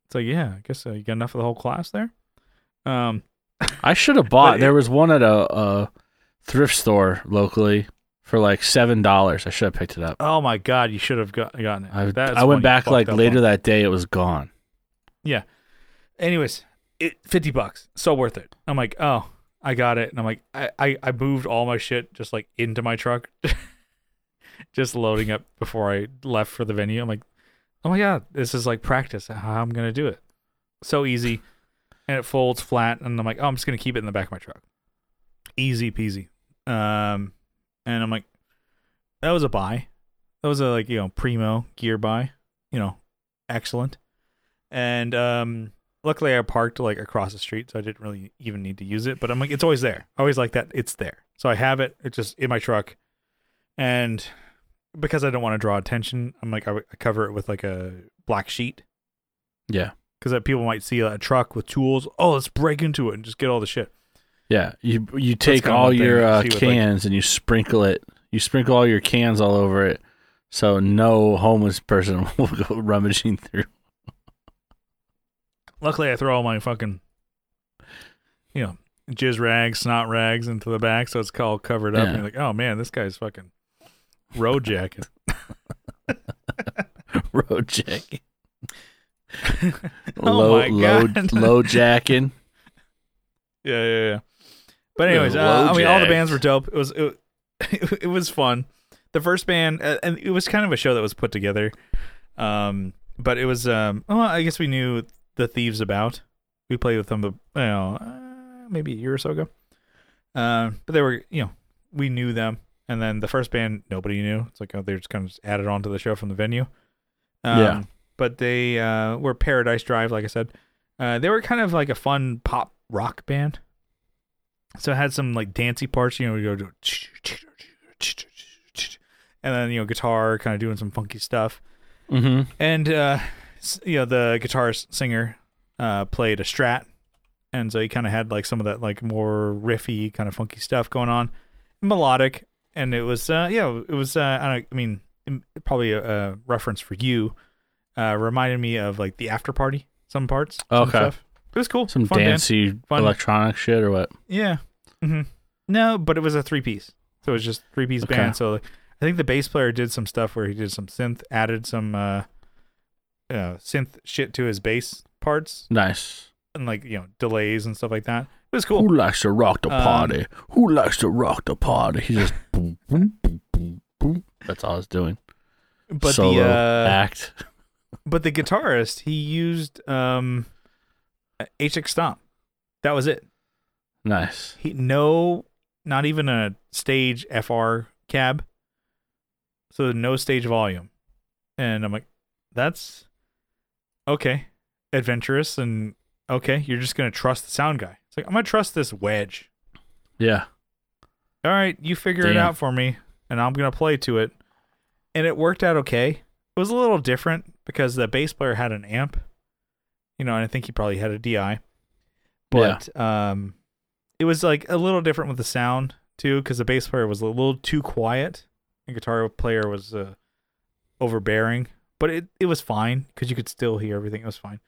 it's like, yeah, I guess uh, you got enough of the whole class there. Um, I should have bought. But there it- was one at a, a thrift store locally for like seven dollars. I should have picked it up. Oh my god, you should have got, gotten it. I, I went back like later on. that day. It was gone. Yeah. Anyways, it fifty bucks, so worth it. I'm like, oh, I got it, and I'm like, I I, I moved all my shit just like into my truck, just loading up before I left for the venue. I'm like, oh my god, this is like practice how I'm gonna do it. So easy, and it folds flat, and I'm like, oh, I'm just gonna keep it in the back of my truck. Easy peasy. Um, and I'm like, that was a buy. That was a like you know primo gear buy. You know, excellent. And um, luckily I parked like across the street, so I didn't really even need to use it. But I'm like, it's always there. I always like that it's there. So I have it. It's just in my truck, and because I don't want to draw attention, I'm like I, I cover it with like a black sheet Yeah, because people might see a truck with tools. Oh, let's break into it and just get all the shit. Yeah. You you take kind of all your uh, with, like- cans and you sprinkle it. You sprinkle all your cans all over it, so no homeless person will go rummaging through. Luckily, I throw all my fucking, you know, jizz rags, snot rags into the back, so it's all covered up. Yeah. And you're like, oh man, this guy's fucking road jacket. Road jacket. Oh low, my low, God. low jacking. Yeah, yeah, yeah. But anyways, uh, I mean, all the bands were dope. It was it, it was fun. The first band, uh, and it was kind of a show that was put together. Um, but it was um, well, I guess we knew the Thieves about. We played with them, you know, uh, maybe a year or so ago. Uh, but they were, you know, we knew them. And then the first band, nobody knew. It's like oh, they just kind of just added on to the show from the venue. Um, Yeah. But they uh, were Paradise Drive, like I said. Uh, they were kind of like a fun pop rock band. So it had some like dancey parts, you know, we go to and then you know guitar kind of doing some funky stuff. Mm-hmm. And uh you know the guitarist singer uh played a strat and so he kind of had like some of that like more riffy kind of funky stuff going on, melodic and it was uh yeah, it was uh I, don't, I mean probably a, a reference for you uh reminded me of like the after party some parts some Okay. stuff. It was cool. Some Fun dancey electronic shit or what? Yeah. Hmm No, but it was a three piece. So it was just three piece Okay. band. So like, I think the bass player did some stuff where he did some synth, added some uh, uh synth shit to his bass parts Nice. and like you know delays and stuff like that. It was cool. Who likes to rock the Um, party? Who likes to rock the party? He just boom, boom, boom, boom, boom. That's all he's doing. But Solo the uh, act. but the guitarist he used um HX Stomp. That was it. Nice. He no, not even a stage FR cab. So no stage volume, and I'm like, that's okay, adventurous, and okay, you're just gonna trust the sound guy. It's like I'm gonna trust this wedge. Yeah. All right, you figure it out for me, and I'm gonna play to it, and it worked out okay. It was a little different because the bass player had an amp, you know, and I think he probably had a DI, but um, it was like a little different with the sound too because the bass player was a little too quiet, and guitar player was uh, overbearing. But it it was fine because you could still hear everything. It was fine,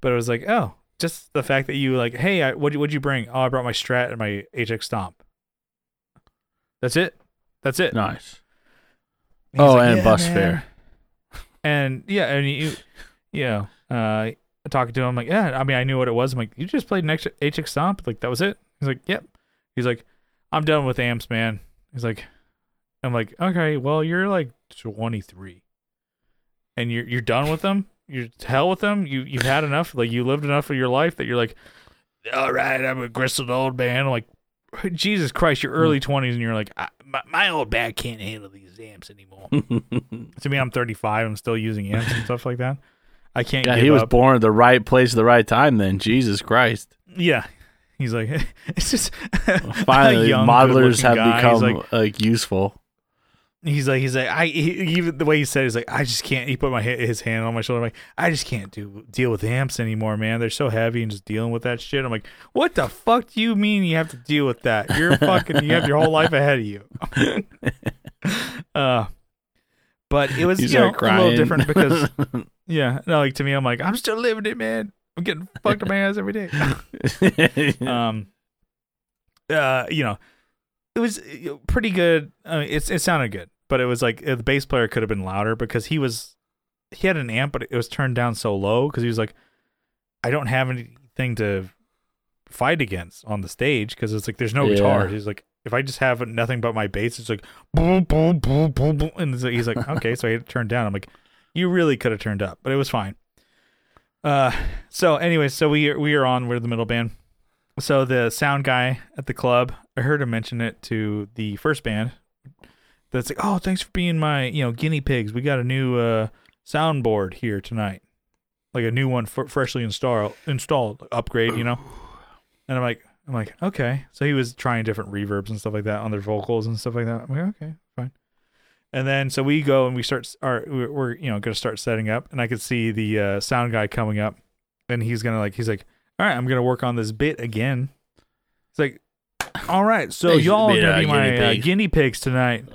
but it was like oh, just the fact that you like, hey, I, what what'd you bring? Oh, I brought my Strat and my HX Stomp. That's it. That's it. Nice. Oh, like, and "Yeah, bus man." fare. And yeah, and you, you know, uh, talking to him like, yeah, I mean, I knew what it was. I'm like, you just played an H- HX Stomp, like that was it. He's like, yep. He's like, I'm done with amps, man. He's like, I'm like, okay, well, you're like 23, and you're you're done with them. You're to hell with them. You you've had enough. Like you lived enough of your life that you're like, all right, I'm a gristled old man. I'm like, Jesus Christ, you're early hmm. 20s, and you're like, I, my, my old back can't handle these amps anymore. to me, I'm 35. I'm still using amps and stuff like that. I can't. yeah, he was up. born at the right place at the right time. Then Jesus Christ. Yeah, he's like, it's just Finally, modelers have guy. become like, like, useful. he's like, he's like, I he, even the way he said, it, he's like, I just can't. He put my his hand on my shoulder. I'm like, I just can't do deal with amps anymore, man. They're so heavy and just dealing with that shit. I'm like, what the fuck do you mean you have to deal with that? You're fucking. you have your whole life ahead of you. uh, but it was You you know, a little different because yeah, no, like to me, I'm like, I'm still living it, man. I'm getting fucked in my ass every day. um uh you know it was uh, pretty good I mean, it's it sounded good but it was like uh, the bass player could have been louder because he was he had an amp but it was turned down so low because he was like i don't have anything to fight against on the stage because it's like there's no Yeah. guitar he's like if i just have nothing but my bass it's like boom boom boom boom boom and he's like okay so i had to turn down i'm like you really could have turned up but it was fine uh so anyway so we we are on we're the middle band so the sound guy at the club, I heard him mention it to the first band. That's like, oh, thanks for being my, you know, guinea pigs. We got a new uh, soundboard here tonight, like a new one f- freshly installed, installed upgrade, you know. And I'm like, I'm like, okay. So he was trying different reverbs and stuff like that on their vocals and stuff like that. I'm like, okay, fine. And then so we go and we start, our, we're, you know gonna start setting up, and I could see the uh, sound guy coming up, and he's gonna like, he's like all right, I'm gonna work on this bit again. It's like, all right, so y'all are gonna be my guinea uh, pigs. guinea pigs tonight.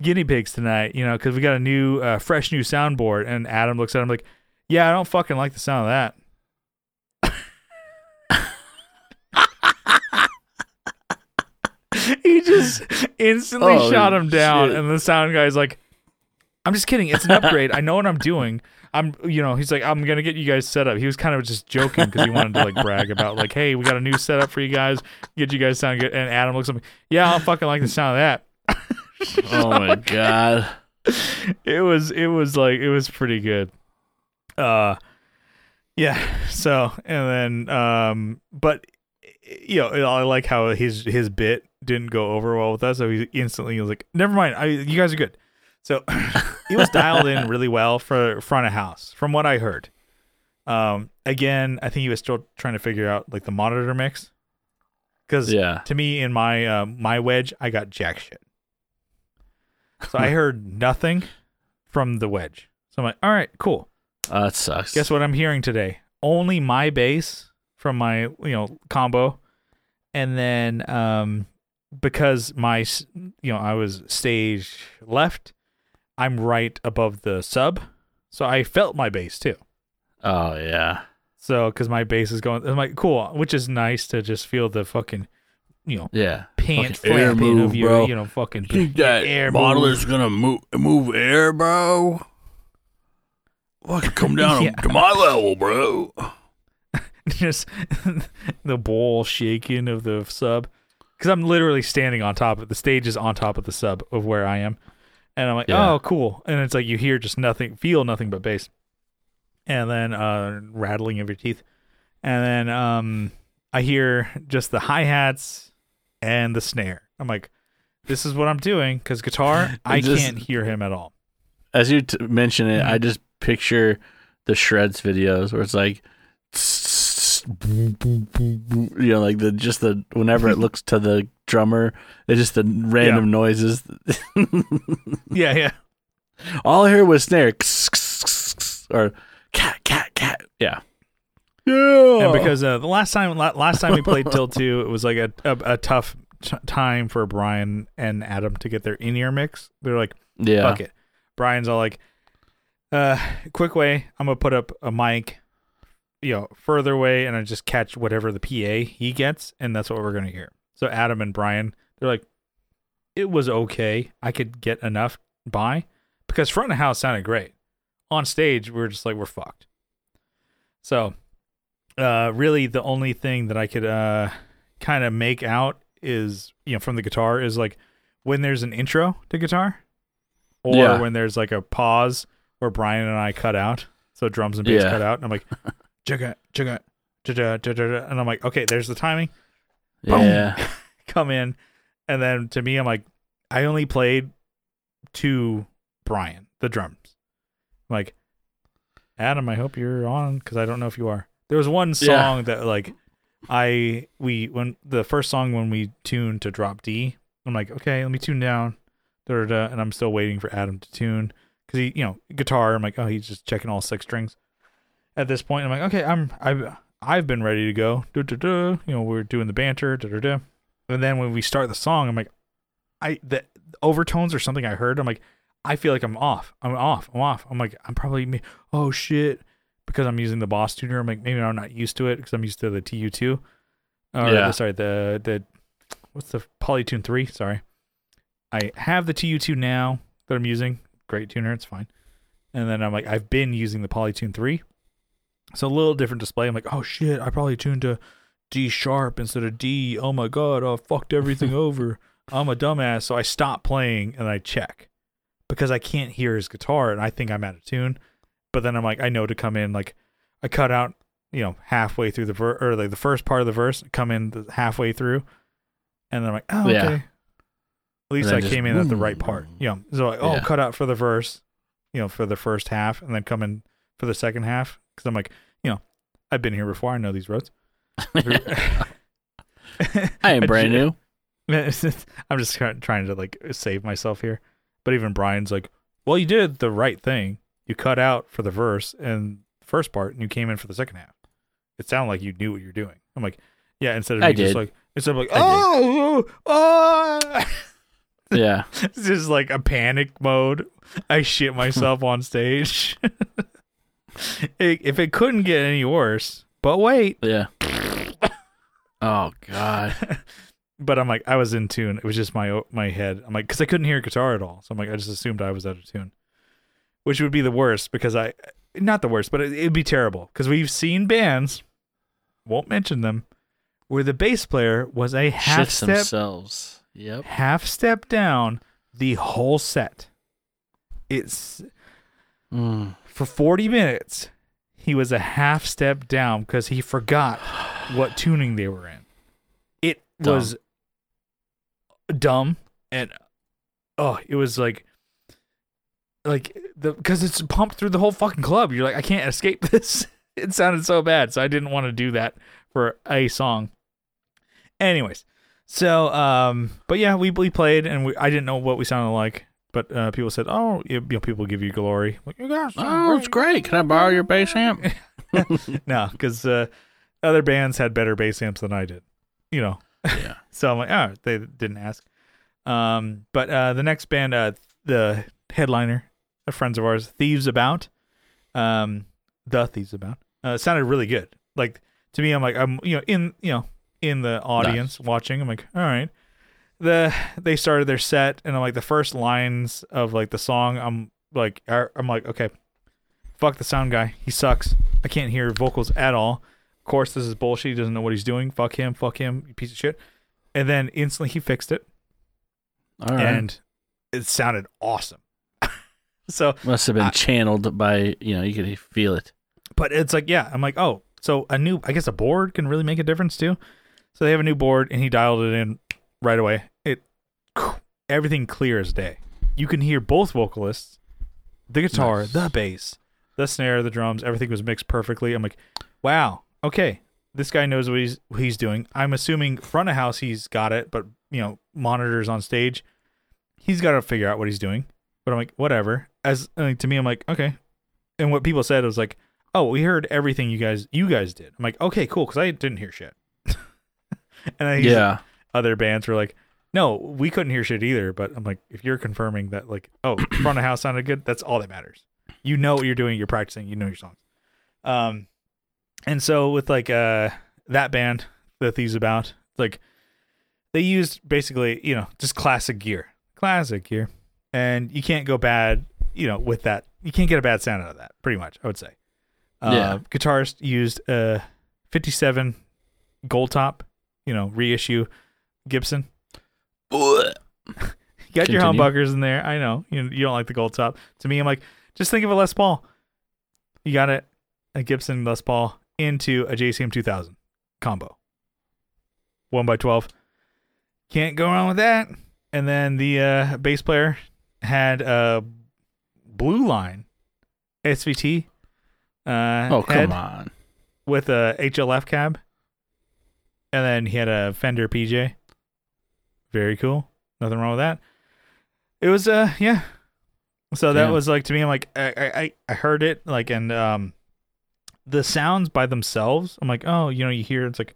Guinea pigs tonight, you know, because we got a new, uh, fresh new soundboard. And Adam looks at him like, yeah, I don't fucking like the sound of that. he just instantly Oh, shot him down, shit. and the sound guy's like, "I'm just kidding. It's an upgrade. I know what I'm doing. I'm, you know." He's like, "I'm gonna get you guys set up." He was kind of just joking because he wanted to like brag about like, "Hey, we got a new setup for you guys. Get you guys sound good." And Adam looks at me, "Yeah, I fucking like the sound of that." oh my god. it was it was like it was pretty good uh yeah so and then um but you know i like how his his bit didn't go over well with us so he instantly was like never mind I, you guys are good. So he was dialed in really well for front of house from what i heard. Um again i think he was still trying to figure out like the monitor mix because Yeah. to me in my uh, my wedge i got jack shit. So i heard nothing from the wedge. So i'm like all right cool. Oh, that sucks. guess what i'm hearing today? Only my bass from my you know combo and then um because my you know i was stage left i'm right above the sub so i felt my bass too Oh yeah. so because my bass is going i'm like cool which is nice to just feel the fucking you know Yeah. pant air move, of your bro. you know fucking that air modeler's gonna move move air, bro? Fucking come down Yeah. to my level, bro. just the bowl shaking of the sub. Because i'm literally standing on top of the stage is on top of the sub of where i am. And i'm like Yeah. oh cool. And it's like you hear just nothing feel nothing but bass. And then uh rattling of your teeth. And then um i hear just the hi-hats and the snare. I'm like this is what i'm doing. Because guitar i Just- can't hear him at all. As you t- mention it, Mhm. I just picture the shreds videos where it's like, you know, like the just the whenever it looks to the drummer, it's just the random noises. yeah yeah All I heard was snare or cat, cat, cat. Yeah. Yeah. And because uh, the last time last time we played Till 2, it was like a, a, a tough t- time for Brian and Adam to get their in ear mix. They're like, yeah. fuck it. Brian's all like, uh, quick way, I'm to put up a mic, you know, further away and I just catch whatever the PA he gets, and that's what we're going to hear. So Adam and Brian, they're like, it was okay. I could get enough by because front of house sounded great. On stage, we are just like, we're fucked. So uh, really the only thing that I could uh, kind of make out is you know from the guitar is like when there's an intro to guitar, or Yeah. when there's like a pause where Brian and I cut out, so drums and bass Yeah. cut out, and I'm like, jugga jugga jugga jugga, and I'm like, okay, there's the timing, boom. Come in, and then to me, I'm like, I only played to Brian the drums, I'm like. Adam, I hope you're on because I don't know if you are. There was one Yeah. song that like I we when the first song when we tuned to drop D, I'm like, okay, let me tune down, da, da, da, and I'm still waiting for Adam to tune because he, you know, guitar. I'm like, oh, he's just checking all six strings. At this point, I'm like, okay, I'm I've I've been ready to go. You know, we're doing the banter, and then when we start the song, I'm like, I the overtones or something I heard. I'm like, I feel like I'm off. I'm off. I'm off. I'm like, I'm probably me. Oh shit because I'm using the Boss tuner. I'm like, maybe I'm not used to it because I'm used to the TU2. Or Yeah. the, sorry, the the what's the Polytune three? Sorry, I have the TU2 now that I'm using. Great tuner, it's fine. And then I'm like, I've been using the Polytune three, so a little different display. I'm like, oh shit, I probably tuned to D sharp instead of D. Oh my god, I fucked everything over. I'm a dumbass. So I stop playing and I check because I can't hear his guitar and I think I'm out of tune. But then I'm like, I know to come in like I cut out, you know, halfway through the verse or like the first part of the verse, come in the halfway through, and then I'm like, oh Yeah. okay. At least I just came in at the right part. You know, so like, oh, Yeah. cut out for the verse, you know, for the first half, and then come in for the second half because I'm like, you know, I've been here before. I know these roads. I ain't brand new. I'm just trying to like save myself here. But even Brian's like, well, you did the right thing. You cut out for the verse and first part, and you came in for the second half. It sounded like you knew what you're doing. I'm like, yeah. Instead of I me just like, instead of like, I oh, oh, oh, Yeah. it's just like a panic mode. I shit myself on stage. It- if it couldn't get any worse, but wait, Yeah. Oh God. but I'm like, I was in tune. It was just my my head. I'm like, because I couldn't hear guitar at all. So I'm like, I just assumed I was out of tune, which would be the worst because I, not the worst, but it, it'd be terrible because we've seen bands, won't mention them, where the bass player was a half Shits step themselves. Yep. half step down the whole set. It's Mm. for 40 minutes. He was a half step down because he forgot what tuning they were in. It Dumb. was dumb and oh, it was like like the because it's pumped through the whole fucking club. You're like, I can't escape this. it sounded so bad, so I didn't want to do that for a song. Anyways, so um, but yeah, we we played and we I didn't know what we sounded like, but uh, people said, oh, you know, people give you glory. Like, you guys, Oh, it's great. Can I borrow your bass amp? no, because uh, other bands had better bass amps than I did. You know, yeah. so I'm like, oh, they didn't ask. Um, but uh, the next band, uh, the headliner, friends of ours, Thieves About, um, the Thieves About, uh, sounded really good. Like to me, I'm like, I'm you know in you know in the audience watching. I'm like, all right. The they started their set, and I'm like the first lines of like the song. I'm like, I'm like, okay, fuck the sound guy. He sucks. I can't hear vocals at all. Of course, this is bullshit. He doesn't know what he's doing. Fuck him. Fuck him. You piece of shit. And then instantly he fixed it, All right. and it sounded awesome. so, Must have been I- channeled by you know you could feel it. but it's like, yeah, I'm like, oh, so a new, I guess a board can really make a difference too. So they have a new board, and he dialed it in right away. It everything clear as day. You can hear both vocalists, the guitar, Nice. the bass, the snare, the drums. Everything was mixed perfectly. I'm like, wow, okay, this guy knows what he's what he's doing. I'm assuming front of house he's got it, but you know monitors on stage, he's got to figure out what he's doing. But I'm like, whatever. as like, to me, I'm like, okay. And what people said was like, oh, we heard everything you guys you guys did. I'm like, okay, cool, because I didn't hear shit. and I Yeah. Other bands were like, no, we couldn't hear shit either. But I'm like, if you're confirming that, like, oh, front of house sounded good, that's all that matters. You know what you're doing. You're practicing. You know your songs. Um, and so with like uh that band, that Thieves About, like they used basically, you know, just classic gear, classic gear, and you can't go bad, you know, with that. You can't get a bad sound out of that. Pretty much, I would say. Uh, Yeah. Guitarist used a 57 gold top, you know, reissue Gibson. You got your humbuckers in there. I know you you don't like the gold top. To me, I'm like, just think of a Les Paul. You got it, a Gibson Les Paul into a JCM 2000 combo. One by twelve, can't go wrong with that. And then the uh, bass player had a blue line SVT. Uh, Oh come on. with a HLF cab, and then he had a Fender PJ. Very cool. Nothing wrong with that. It was uh yeah. So that Damn. was like to me. I'm like I I I heard it like and um the sounds by themselves. I'm like oh you know you hear it's like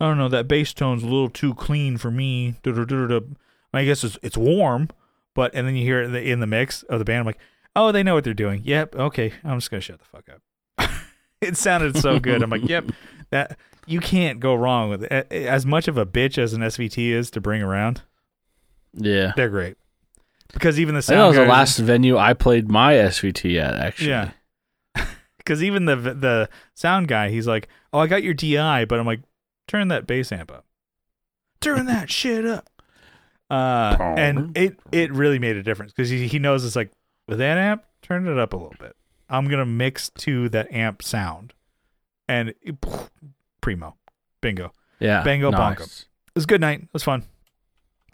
I don't know that bass tone's a little too clean for me. I guess it's it's warm, but and then you hear it in the, in the mix of the band. I'm like oh they know what they're doing. Yep okay I'm just gonna shut the fuck up. it sounded so good. I'm like yep that you can't go wrong with it. As much of a bitch as an SVT is to bring around, Yeah. they're great. Because even the sound that was the last venue I played my SVT at. Actually. yeah. Because even the the sound guy, he's like, "Oh, I got your DI," but I'm like, "Turn that bass amp up, turn that shit up." Uh, and it it really made a difference because he he knows it's like with that amp, turn it up a little bit. I'm gonna mix to that amp sound, and it- primo, bingo. Yeah. Bango nice. bongo. it was a good night. It was fun.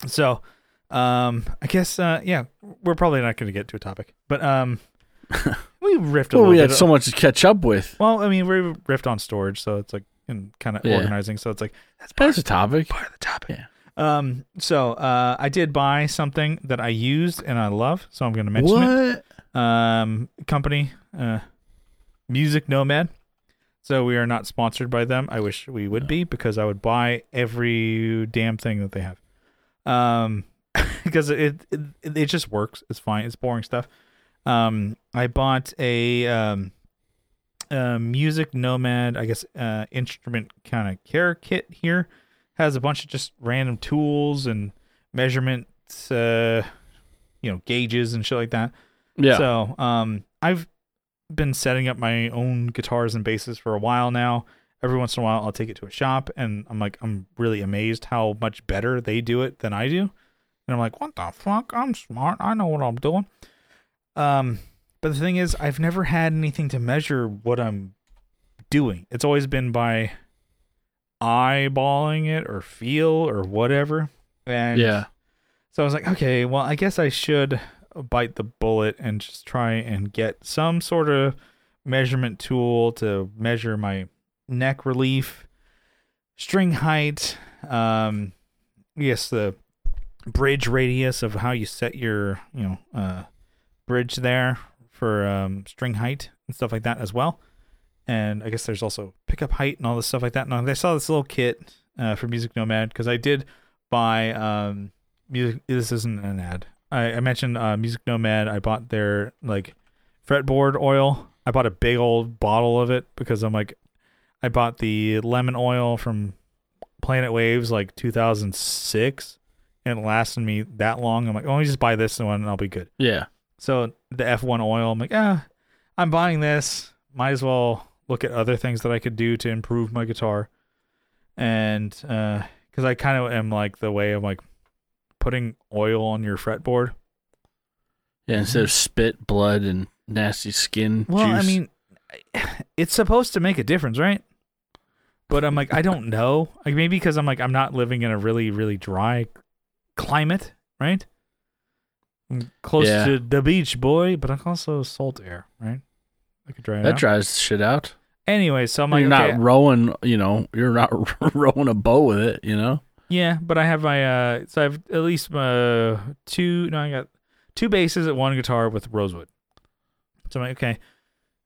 So, um, I guess, uh, yeah, we're probably not going to get to a topic, but um, we riffed a Well, little we bit. had so much to catch up with. well, I mean, we riffed on storage, so it's like and kind of Yeah. organizing. So it's like that's part, That's a topic. part of the topic. Yeah. Um. So, uh, I did buy something that I used and I love, so I'm going to mention it um, company, uh, Music Nomad. So we are not sponsored by them. I wish we would be because I would buy every damn thing that they have. Um, because it, it it just works. It's fine. It's boring stuff. Um, I bought a um, uh, Music Nomad, I guess, uh, instrument kind of care kit here. Has a bunch of just random tools and measurements, uh, you know, gauges and shit like that. Yeah. So, um, I've been setting up my own guitars and basses for a while now. Every once in a while, I'll take it to a shop, and I'm like, I'm really amazed how much better they do it than I do. And I'm like, what the fuck? I'm smart. I know what I'm doing. Um, but the thing is, I've never had anything to measure what I'm doing. It's always been by eyeballing it or feel or whatever. And yeah. so I was like, okay, well, I guess I should bite the bullet and just try and get some sort of measurement tool to measure my neck relief, string height, um, yes, the bridge radius of how you set your, you know, uh, bridge there for um, string height and stuff like that as well. And I guess there's also pickup height and all this stuff like that. And I saw this little kit uh, for Music Nomad because I did buy um, music. This isn't an ad. I, I mentioned uh, Music Nomad. I bought their like fretboard oil. I bought a big old bottle of it because I'm like, I bought the lemon oil from Planet Waves like 2006, and it lasted me that long. I'm like, oh, let me just buy this one and I'll be good. Yeah. So the F1 oil, I'm like, ah, I'm buying this. Might as well look at other things that I could do to improve my guitar. And because I kind of am like the way of like putting oil on your fretboard. Yeah. Instead of spit, blood, and nasty skin Well, juice. I mean, it's supposed to make a difference, right? But I'm like, I don't know. Like maybe because I'm like, I'm not living in a really, really dry climate, right? I'm close Yeah. to the beach, boy, but I'm also salt air, right? I could dry it that out. dries shit out. Anyway, so I'm like, you're okay, not rowing. You know, you're not rowing a bow with it. You know. Yeah, but I have my, uh, so I have at least uh, two, no, I got two basses at one guitar with rosewood. So I'm like, okay,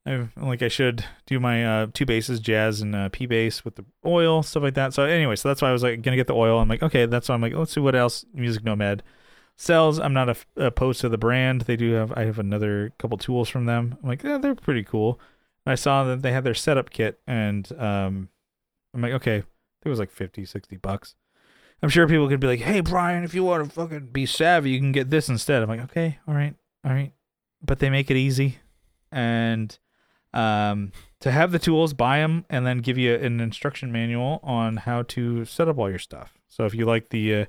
I, like I should do my uh, two basses, jazz and uh, P bass with the oil, stuff like that. So anyway, so that's why I was like gonna get the oil. I'm like, okay, that's why I'm like, let's see what else Music Nomad sells. I'm not opposed to the brand. They do have I have another couple tools from them. I'm like, yeah, they're pretty cool. And I saw that they had their setup kit, and um, I'm like, okay, it was like 50, 60 bucks. I'm sure people could be like, hey, Brian, if you want to fucking be savvy, you can get this instead. I'm like, okay, all right, all right. But they make it easy. And um, to have the tools, buy them, and then give you an instruction manual on how to set up all your stuff. So if you like the, uh,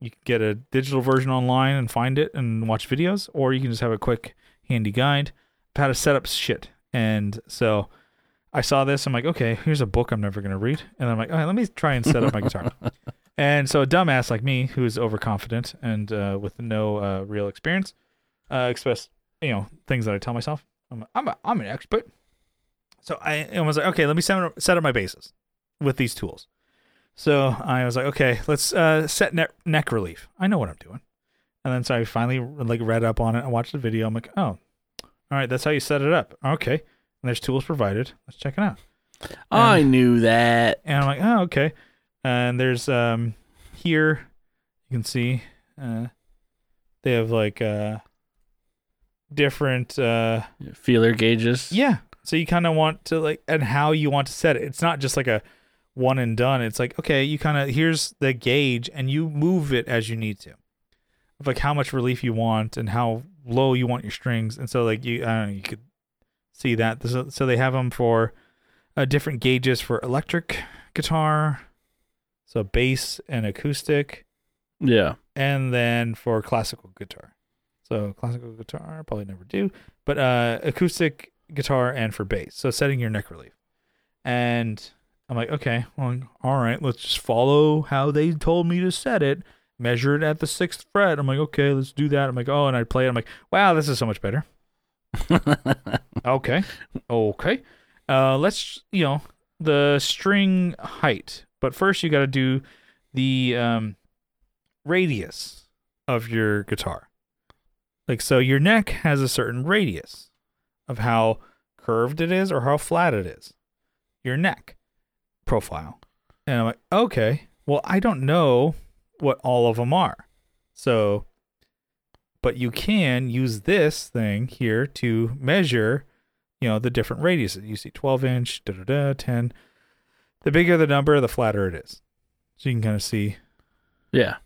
you can get a digital version online and find it and watch videos, or you can just have a quick, handy guide how to set up shit. And so I saw this. I'm like, okay, here's a book I'm never to read. And I'm like, all right, let me try and set up my guitar. And so a dumbass like me, who is overconfident and uh, with no uh, real experience, uh, express you know things that I tell myself. I'm I'm, a, I'm an expert. So I, I was like, okay, let me set up, set up my bases with these tools. So I was like, okay, let's uh, set neck, neck relief. I know what I'm doing. And then so I finally like read up on it. I watched the video. I'm like, oh, all right, that's how you set it up. Okay, and there's tools provided. Let's check it out. I knew that. And I'm like, oh, okay. And there's um here you can see uh they have like uh different uh Feeler gauges. yeah. So you kind of want to like and how you want to set it. It's not just like a one and done. It's like okay, you kind of here's the gauge and you move it as you need to. Of like how much relief you want and how low you want your strings. And so like you I don't know, you could see that. So, so they have them for uh, different gauges for electric guitar, so bass and acoustic, Yeah. and then for classical guitar. So classical guitar probably never do, but uh, acoustic guitar and for bass. So setting your neck relief, and I'm like, okay, well, all right, let's just follow how they told me to set it. Measure it at the sixth fret. I'm like, okay, let's do that. I'm like, oh, and I play it. I'm like, wow, this is so much better. Okay. Okay. Uh let's you know, the string height. But first you gotta do the um radius of your guitar. Like so your neck has a certain radius of how curved it is or how flat it is. Your neck profile. And I'm like, okay, well I don't know what all of them are. So but you can use this thing here to measure you know the different radiuses. You see 12 inch, da da da, 10. The bigger the number, the flatter it is. So you can kind of see. Yeah.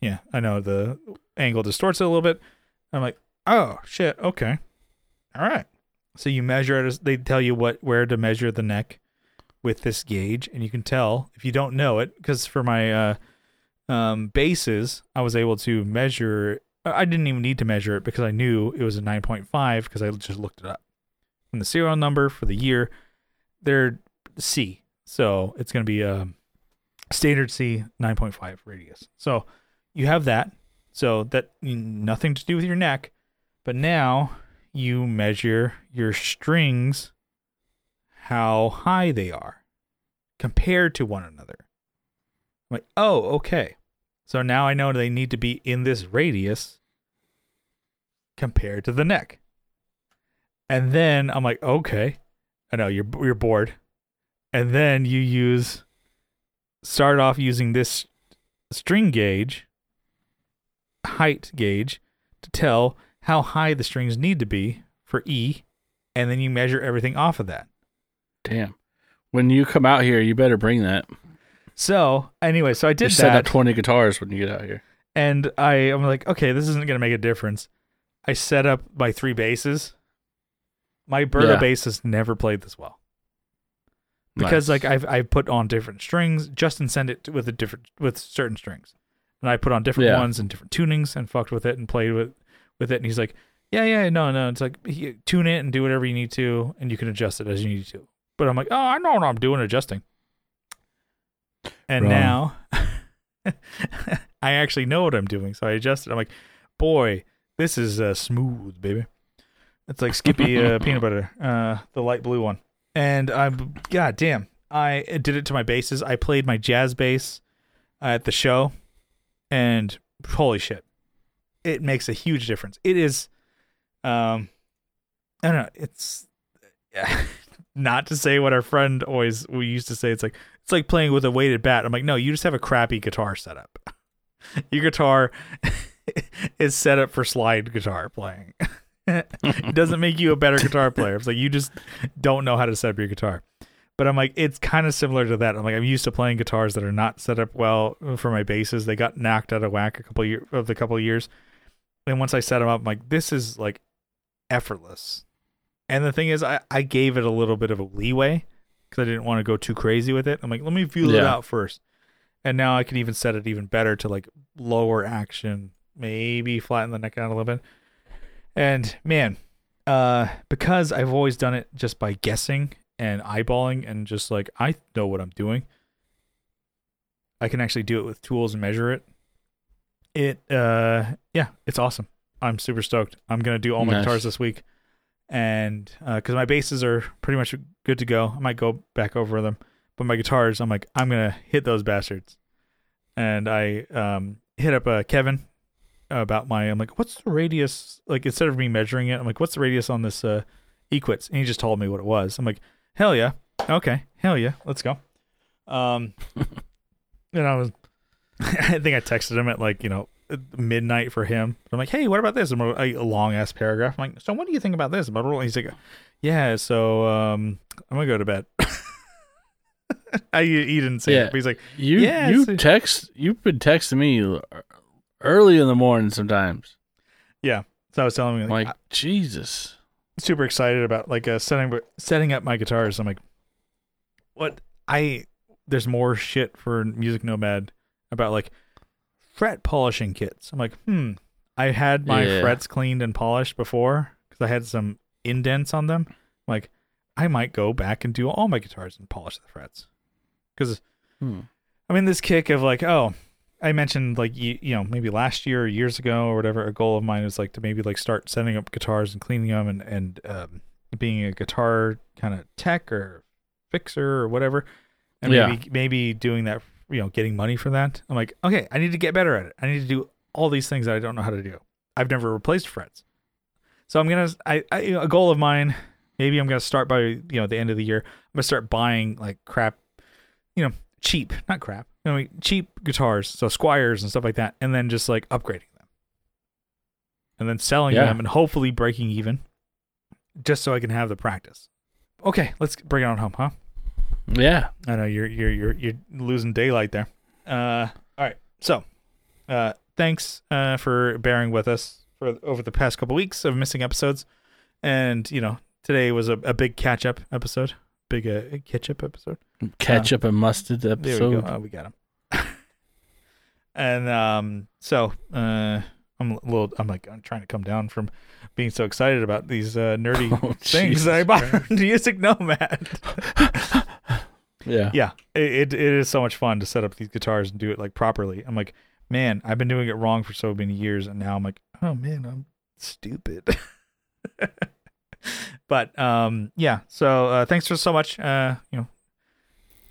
Yeah, I know the angle distorts it a little bit. I'm like, oh shit, okay, all right. So you measure it. As, they tell you what where to measure the neck with this gauge, and you can tell if you don't know it because for my uh, um, bases, I was able to measure. I didn't even need to measure it because I knew it was a 9.5 because I just looked it up and the serial number for the year, they're C. So it's going to be a standard C 9.5 radius. So you have that. So that nothing to do with your neck, but now you measure your strings how high they are compared to one another. I'm like, oh, okay. So now I know they need to be in this radius compared to the neck. And then I'm like, okay, I know you're you're bored. And then you use start off using this string gauge, height gauge, to tell how high the strings need to be for E, and then you measure everything off of that. Damn. When you come out here, you better bring that. So anyway, so I did set up that, 20 guitars when you get out here. and I I'm like, okay, this isn't gonna make a difference. I set up my three basses. My Berta Yeah. bass has never played this well. Because Nice. like I've I put on different strings. Justin sent it with a different with certain strings, and I put on different Yeah. ones and different tunings and fucked with it and played with with it. And he's like, yeah, yeah, no, no. It's like he, tune it and do whatever you need to, and you can adjust it as you need to. But I'm like, oh, I know what I'm doing, adjusting. And Wrong. now I actually know what I'm doing, so I adjusted. I'm like, boy, this is uh, smooth, baby. It's like Skippy uh, peanut butter, uh, the light blue one. And I'm, god damn, I did it to my basses. I played my jazz bass at the show, and holy shit, it makes a huge difference. It is, um, I don't know. It's not to say what our friend always we used to say. It's like it's like playing with a weighted bat. I'm like, no, you just have a crappy guitar setup. Your guitar is set up for slide guitar playing. it doesn't make you a better guitar player. It's like you just don't know how to set up your guitar. But I'm like, it's kind of similar to that. I'm like, I'm used to playing guitars that are not set up well uh, for my basses. They got knocked out of whack a couple year, of the couple of years, and once I set them up, I'm like, this is like effortless. And the thing is, I I gave it a little bit of a leeway because I didn't want to go too crazy with it. I'm like, let me feel it out first, and now I can even set it even better to like lower action, maybe flatten the neck out a little bit. And man, uh, because I've always done it just by guessing and eyeballing and just like I know what I'm doing. I can actually do it with tools and measure it. It uh yeah, it's awesome. I'm super stoked. I'm gonna do all my Nice. guitars this week, and because my basses are pretty much good to go, I might go back over them. But my guitars, I'm like, I'm gonna hit those bastards. And I um hit up uh, Kevin about my. I'm like, what's the radius? Like instead of me measuring it, I'm like, what's the radius on this uh Equits? And he just told me what it was. I'm like, hell yeah, okay, hell yeah, let's go. Um, and I was, I think I texted him at like you know midnight for him. I'm like, hey, what about this? And a long ass paragraph. I'm like, so what do you think about this? About he's like, yeah, so um, I'm gonna go to bed. I he didn't say Yeah. it, but he's like, You Yeah, you it's- text you've been texting me early in the morning sometimes. Yeah. So I was telling him like, Like Jesus. super excited about like uh, setting setting up my guitars. I'm like, what? I there's more shit for Music Nomad about like fret polishing kits. I'm like, hmm. I had my Yeah. frets cleaned and polished before because I had some indents on them. like, I might go back and do all my guitars and polish the frets because Hmm. I mean, this kick of like, oh, I mentioned like you, you know maybe last year or years ago or whatever. A goal of mine is like to maybe like start setting up guitars and cleaning them and and um, being a guitar kind of tech or fixer or whatever, and Yeah. maybe maybe doing that. You know, getting money for that. I'm like, okay, I need to get better at it. I need to do all these things that I don't know how to do. I've never replaced frets, so I'm gonna. I, I a goal of mine. Maybe I'm gonna start by you know the end of the year. I'm gonna start buying like crap, you know, cheap, not crap, you know, cheap guitars, so Squiers and stuff like that, and then just like upgrading them, and then selling Yeah. them, and hopefully breaking even, just so I can have the practice. Okay, let's bring it on home, huh? Yeah. I know you're you're you're you're losing daylight there. Uh, all right. So, uh, thanks uh for bearing with us for over the past couple weeks of missing episodes, and you know today was a, a big catch up episode, big uh, catch up episode. Ketchup and mustard episode. There we go. Oh, we got him. and um, so uh, I'm a little. I'm like I'm trying to come down from being so excited about these uh, nerdy Oh, things that I Jesus bought Music Nomad. Yeah. yeah, it, it it is so much fun to set up these guitars and do it like properly. I'm like, man, I've been doing it wrong for so many years, and now I'm like, oh man, I'm stupid. but um, yeah. So uh, thanks for so much. Uh, you know,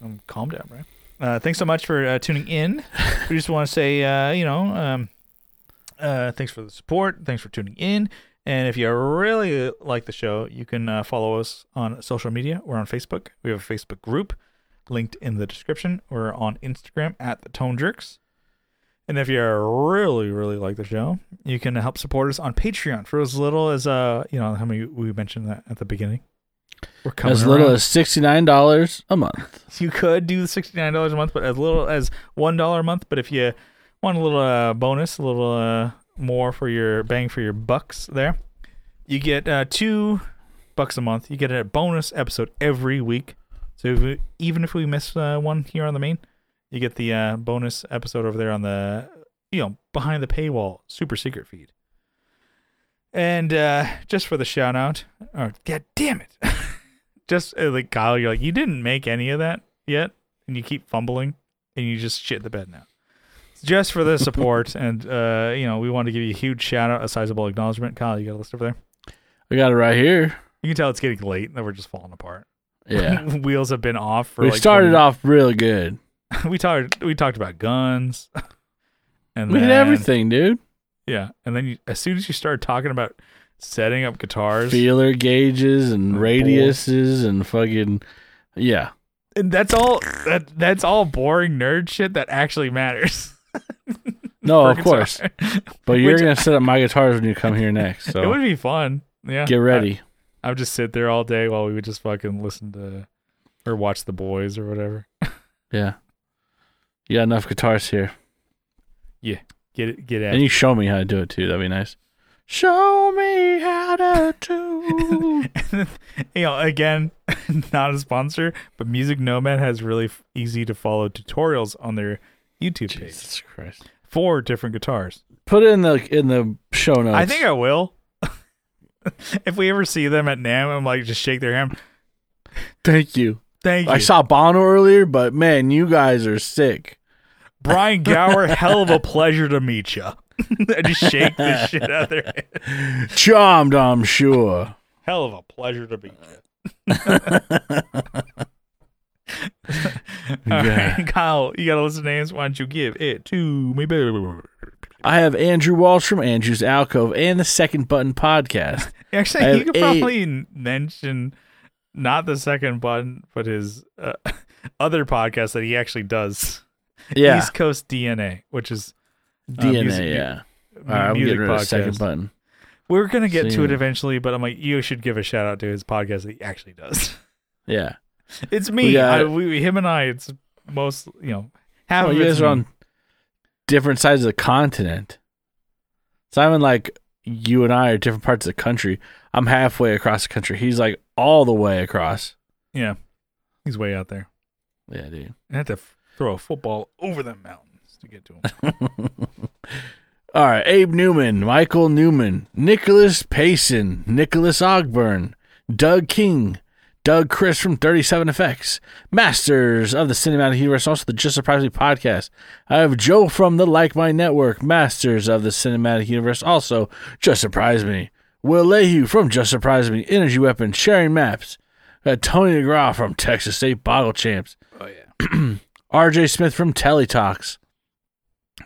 um, calm down, Brian. Uh, thanks so much for uh, tuning in. we just want to say, uh, you know, um, uh, thanks for the support. Thanks for tuning in. And if you really like the show, you can uh, follow us on social media. We're on Facebook. We have a Facebook group linked in the description. We're on Instagram at the Tone Jerks. And if you really, really like the show, you can help support us on Patreon for as little as uh, you know, how many we mentioned that at the beginning. We're coming As little around. as sixty nine dollars a month. you could do the sixty nine dollars a month, but as little as one dollar a month. But if you want a little uh, bonus, a little uh, more for your bang for your bucks, there, you get uh, two bucks a month. You get a bonus episode every week. So if we, even if we miss uh, one here on the main, you get the uh, bonus episode over there on the you know behind the paywall super secret feed. And uh, just for the shout out, oh god damn it! just uh, like Kyle, you're like you didn't make any of that yet, and you keep fumbling, and you just shit the bed now. Just for the support, and uh, you know we want to give you a huge shout out, a sizable acknowledgement. Kyle, you got a list over there. I got it right here. You can tell it's getting late, and that we're just falling apart. Yeah. wheels have been off for. we like started 20 off really good. we talked. We talked about guns, and We then, did everything, dude. Yeah, and then you, as soon as you started talking about setting up guitars. feeler gauges and radiuses and fucking yeah. And that's all. That that's all boring nerd shit that actually matters. No, of course. But you're Which- gonna set up my guitars when you come here next. So it would be fun. Yeah, get ready. I, I would just sit there all day while we would just fucking listen to or watch the boys or whatever. yeah. You got enough guitars here. Yeah, get it. Get at And you show me how to do it too. That'd be nice. Show me how to do. you know, again, not a sponsor, but Music Nomad has really f- easy to follow tutorials on their YouTube page Jesus Christ. for different guitars. Put it in the in the show notes. I think I will. if we ever see them at NAMM, I'm like, just shake their hand. Thank you. Thank you. I saw Bono earlier, but man, you guys are sick. Brian Gower, hell of a pleasure to meet you. I just shake the shit out of their hand. Charmed, I'm sure. Hell of a pleasure to meet you. All Yeah. right, Kyle, you got to listen to names. Why don't you give it to me. I have Andrew Walsh from Andrew's Alcove and the Second Button podcast. Actually, you could eight- probably mention not the second button, but his uh, other podcast that he actually does. Yeah, East Coast DNA, which is uh, DNA. music- yeah. mu- All right, I'm getting rid of the Second. Button. We're gonna get So, to it eventually, but I'm like, you should give a shout out to his podcast that he actually does. Yeah. It's me. got- I, we, him and I. It's most you know. Half Oh, of you guys are on different sides of the continent. Simon, like you and I are different parts of the country. I'm halfway across the country. He's like all the way across. Yeah, he's way out there. Yeah, dude. I had to f- throw a football over the mountains to get to him. All right, Abe Newman, Michael Newman, Nicholas Payson, Nicholas Ogburn, Doug King, Doug Chris from 37 Effects, Masters of the Cinematic Universe, also the Just Surprise Me podcast. I have Joe from the Like My Network, Masters of the Cinematic Universe, also Just Surprise Me. Will Lehue from Just Surprise Me, Energy Weapon, Sharing Maps. Got Tony DeGraw from Texas State Bottle Champs. oh yeah. RJ Smith from Teletalks,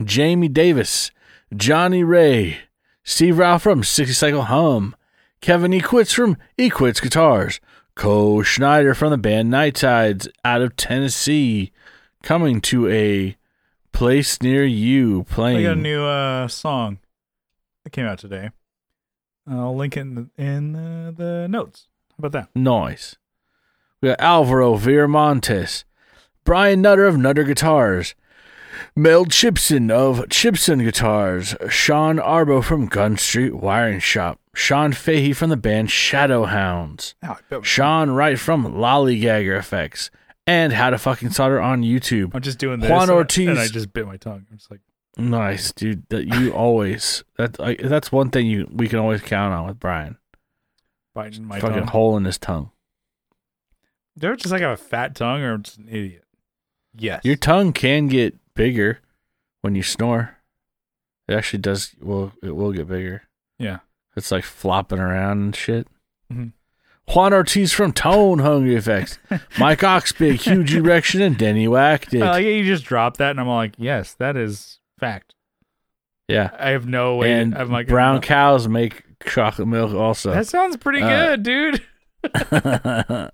Jamie Davis, Johnny Ray, Steve Ralph from 60 Cycle Hum, Kevin E. Quits from E. Quits Guitars, Cole Schneider from the band Night Tides out of Tennessee, coming to a place near you I playing. got a new uh, song that came out today. I'll link it in the, in uh, the notes. How about that? Noise. We got Alvaro Viramontes, Brian Nutter of Nutter Guitars, Mel Chipson of Chipson Guitars, Sean Arbo from Gun Street Wiring Shop, Sean Fahey from the band Shadowhounds, Oh, Sean Wright from Lollygagger Effects, and How to Fucking Solder on YouTube. I'm just doing this. Juan I- Ortiz. and I just bit my tongue. I'm just like, Nice, dude. That you always that like, that's one thing you we can always count on with Brian. biting my Fucking tongue. hole in his tongue. Do I just like have a fat tongue or I'm just an idiot? Yes. Your tongue can get bigger when you snore. It actually does. Well, it will get bigger. yeah. It's like flopping around and shit. Mhm. Juan Ortiz from Tone Hungry Effects, Mike Oxbig, Huge Erection, and Denny Whack Dick. I like it, you just drop that and I'm like, yes, that is fact. yeah, I have no way. and I'm like brown cows make chocolate milk also. That sounds pretty Uh, good, dude.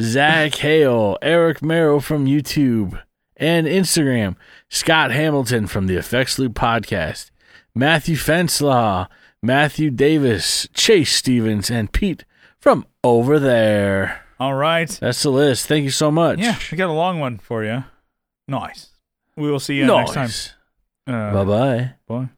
Zach Hale, Eric Merrill from YouTube and Instagram, Scott Hamilton from the Effects Loop podcast, Matthew Fenslaw, Matthew Davis, Chase Stevens, and Pete from over there. All right. That's the list. Thank you so much. Yeah, we got a long one for you. Nice. We will see you next time. Nice. Uh, Bye bye. Bye.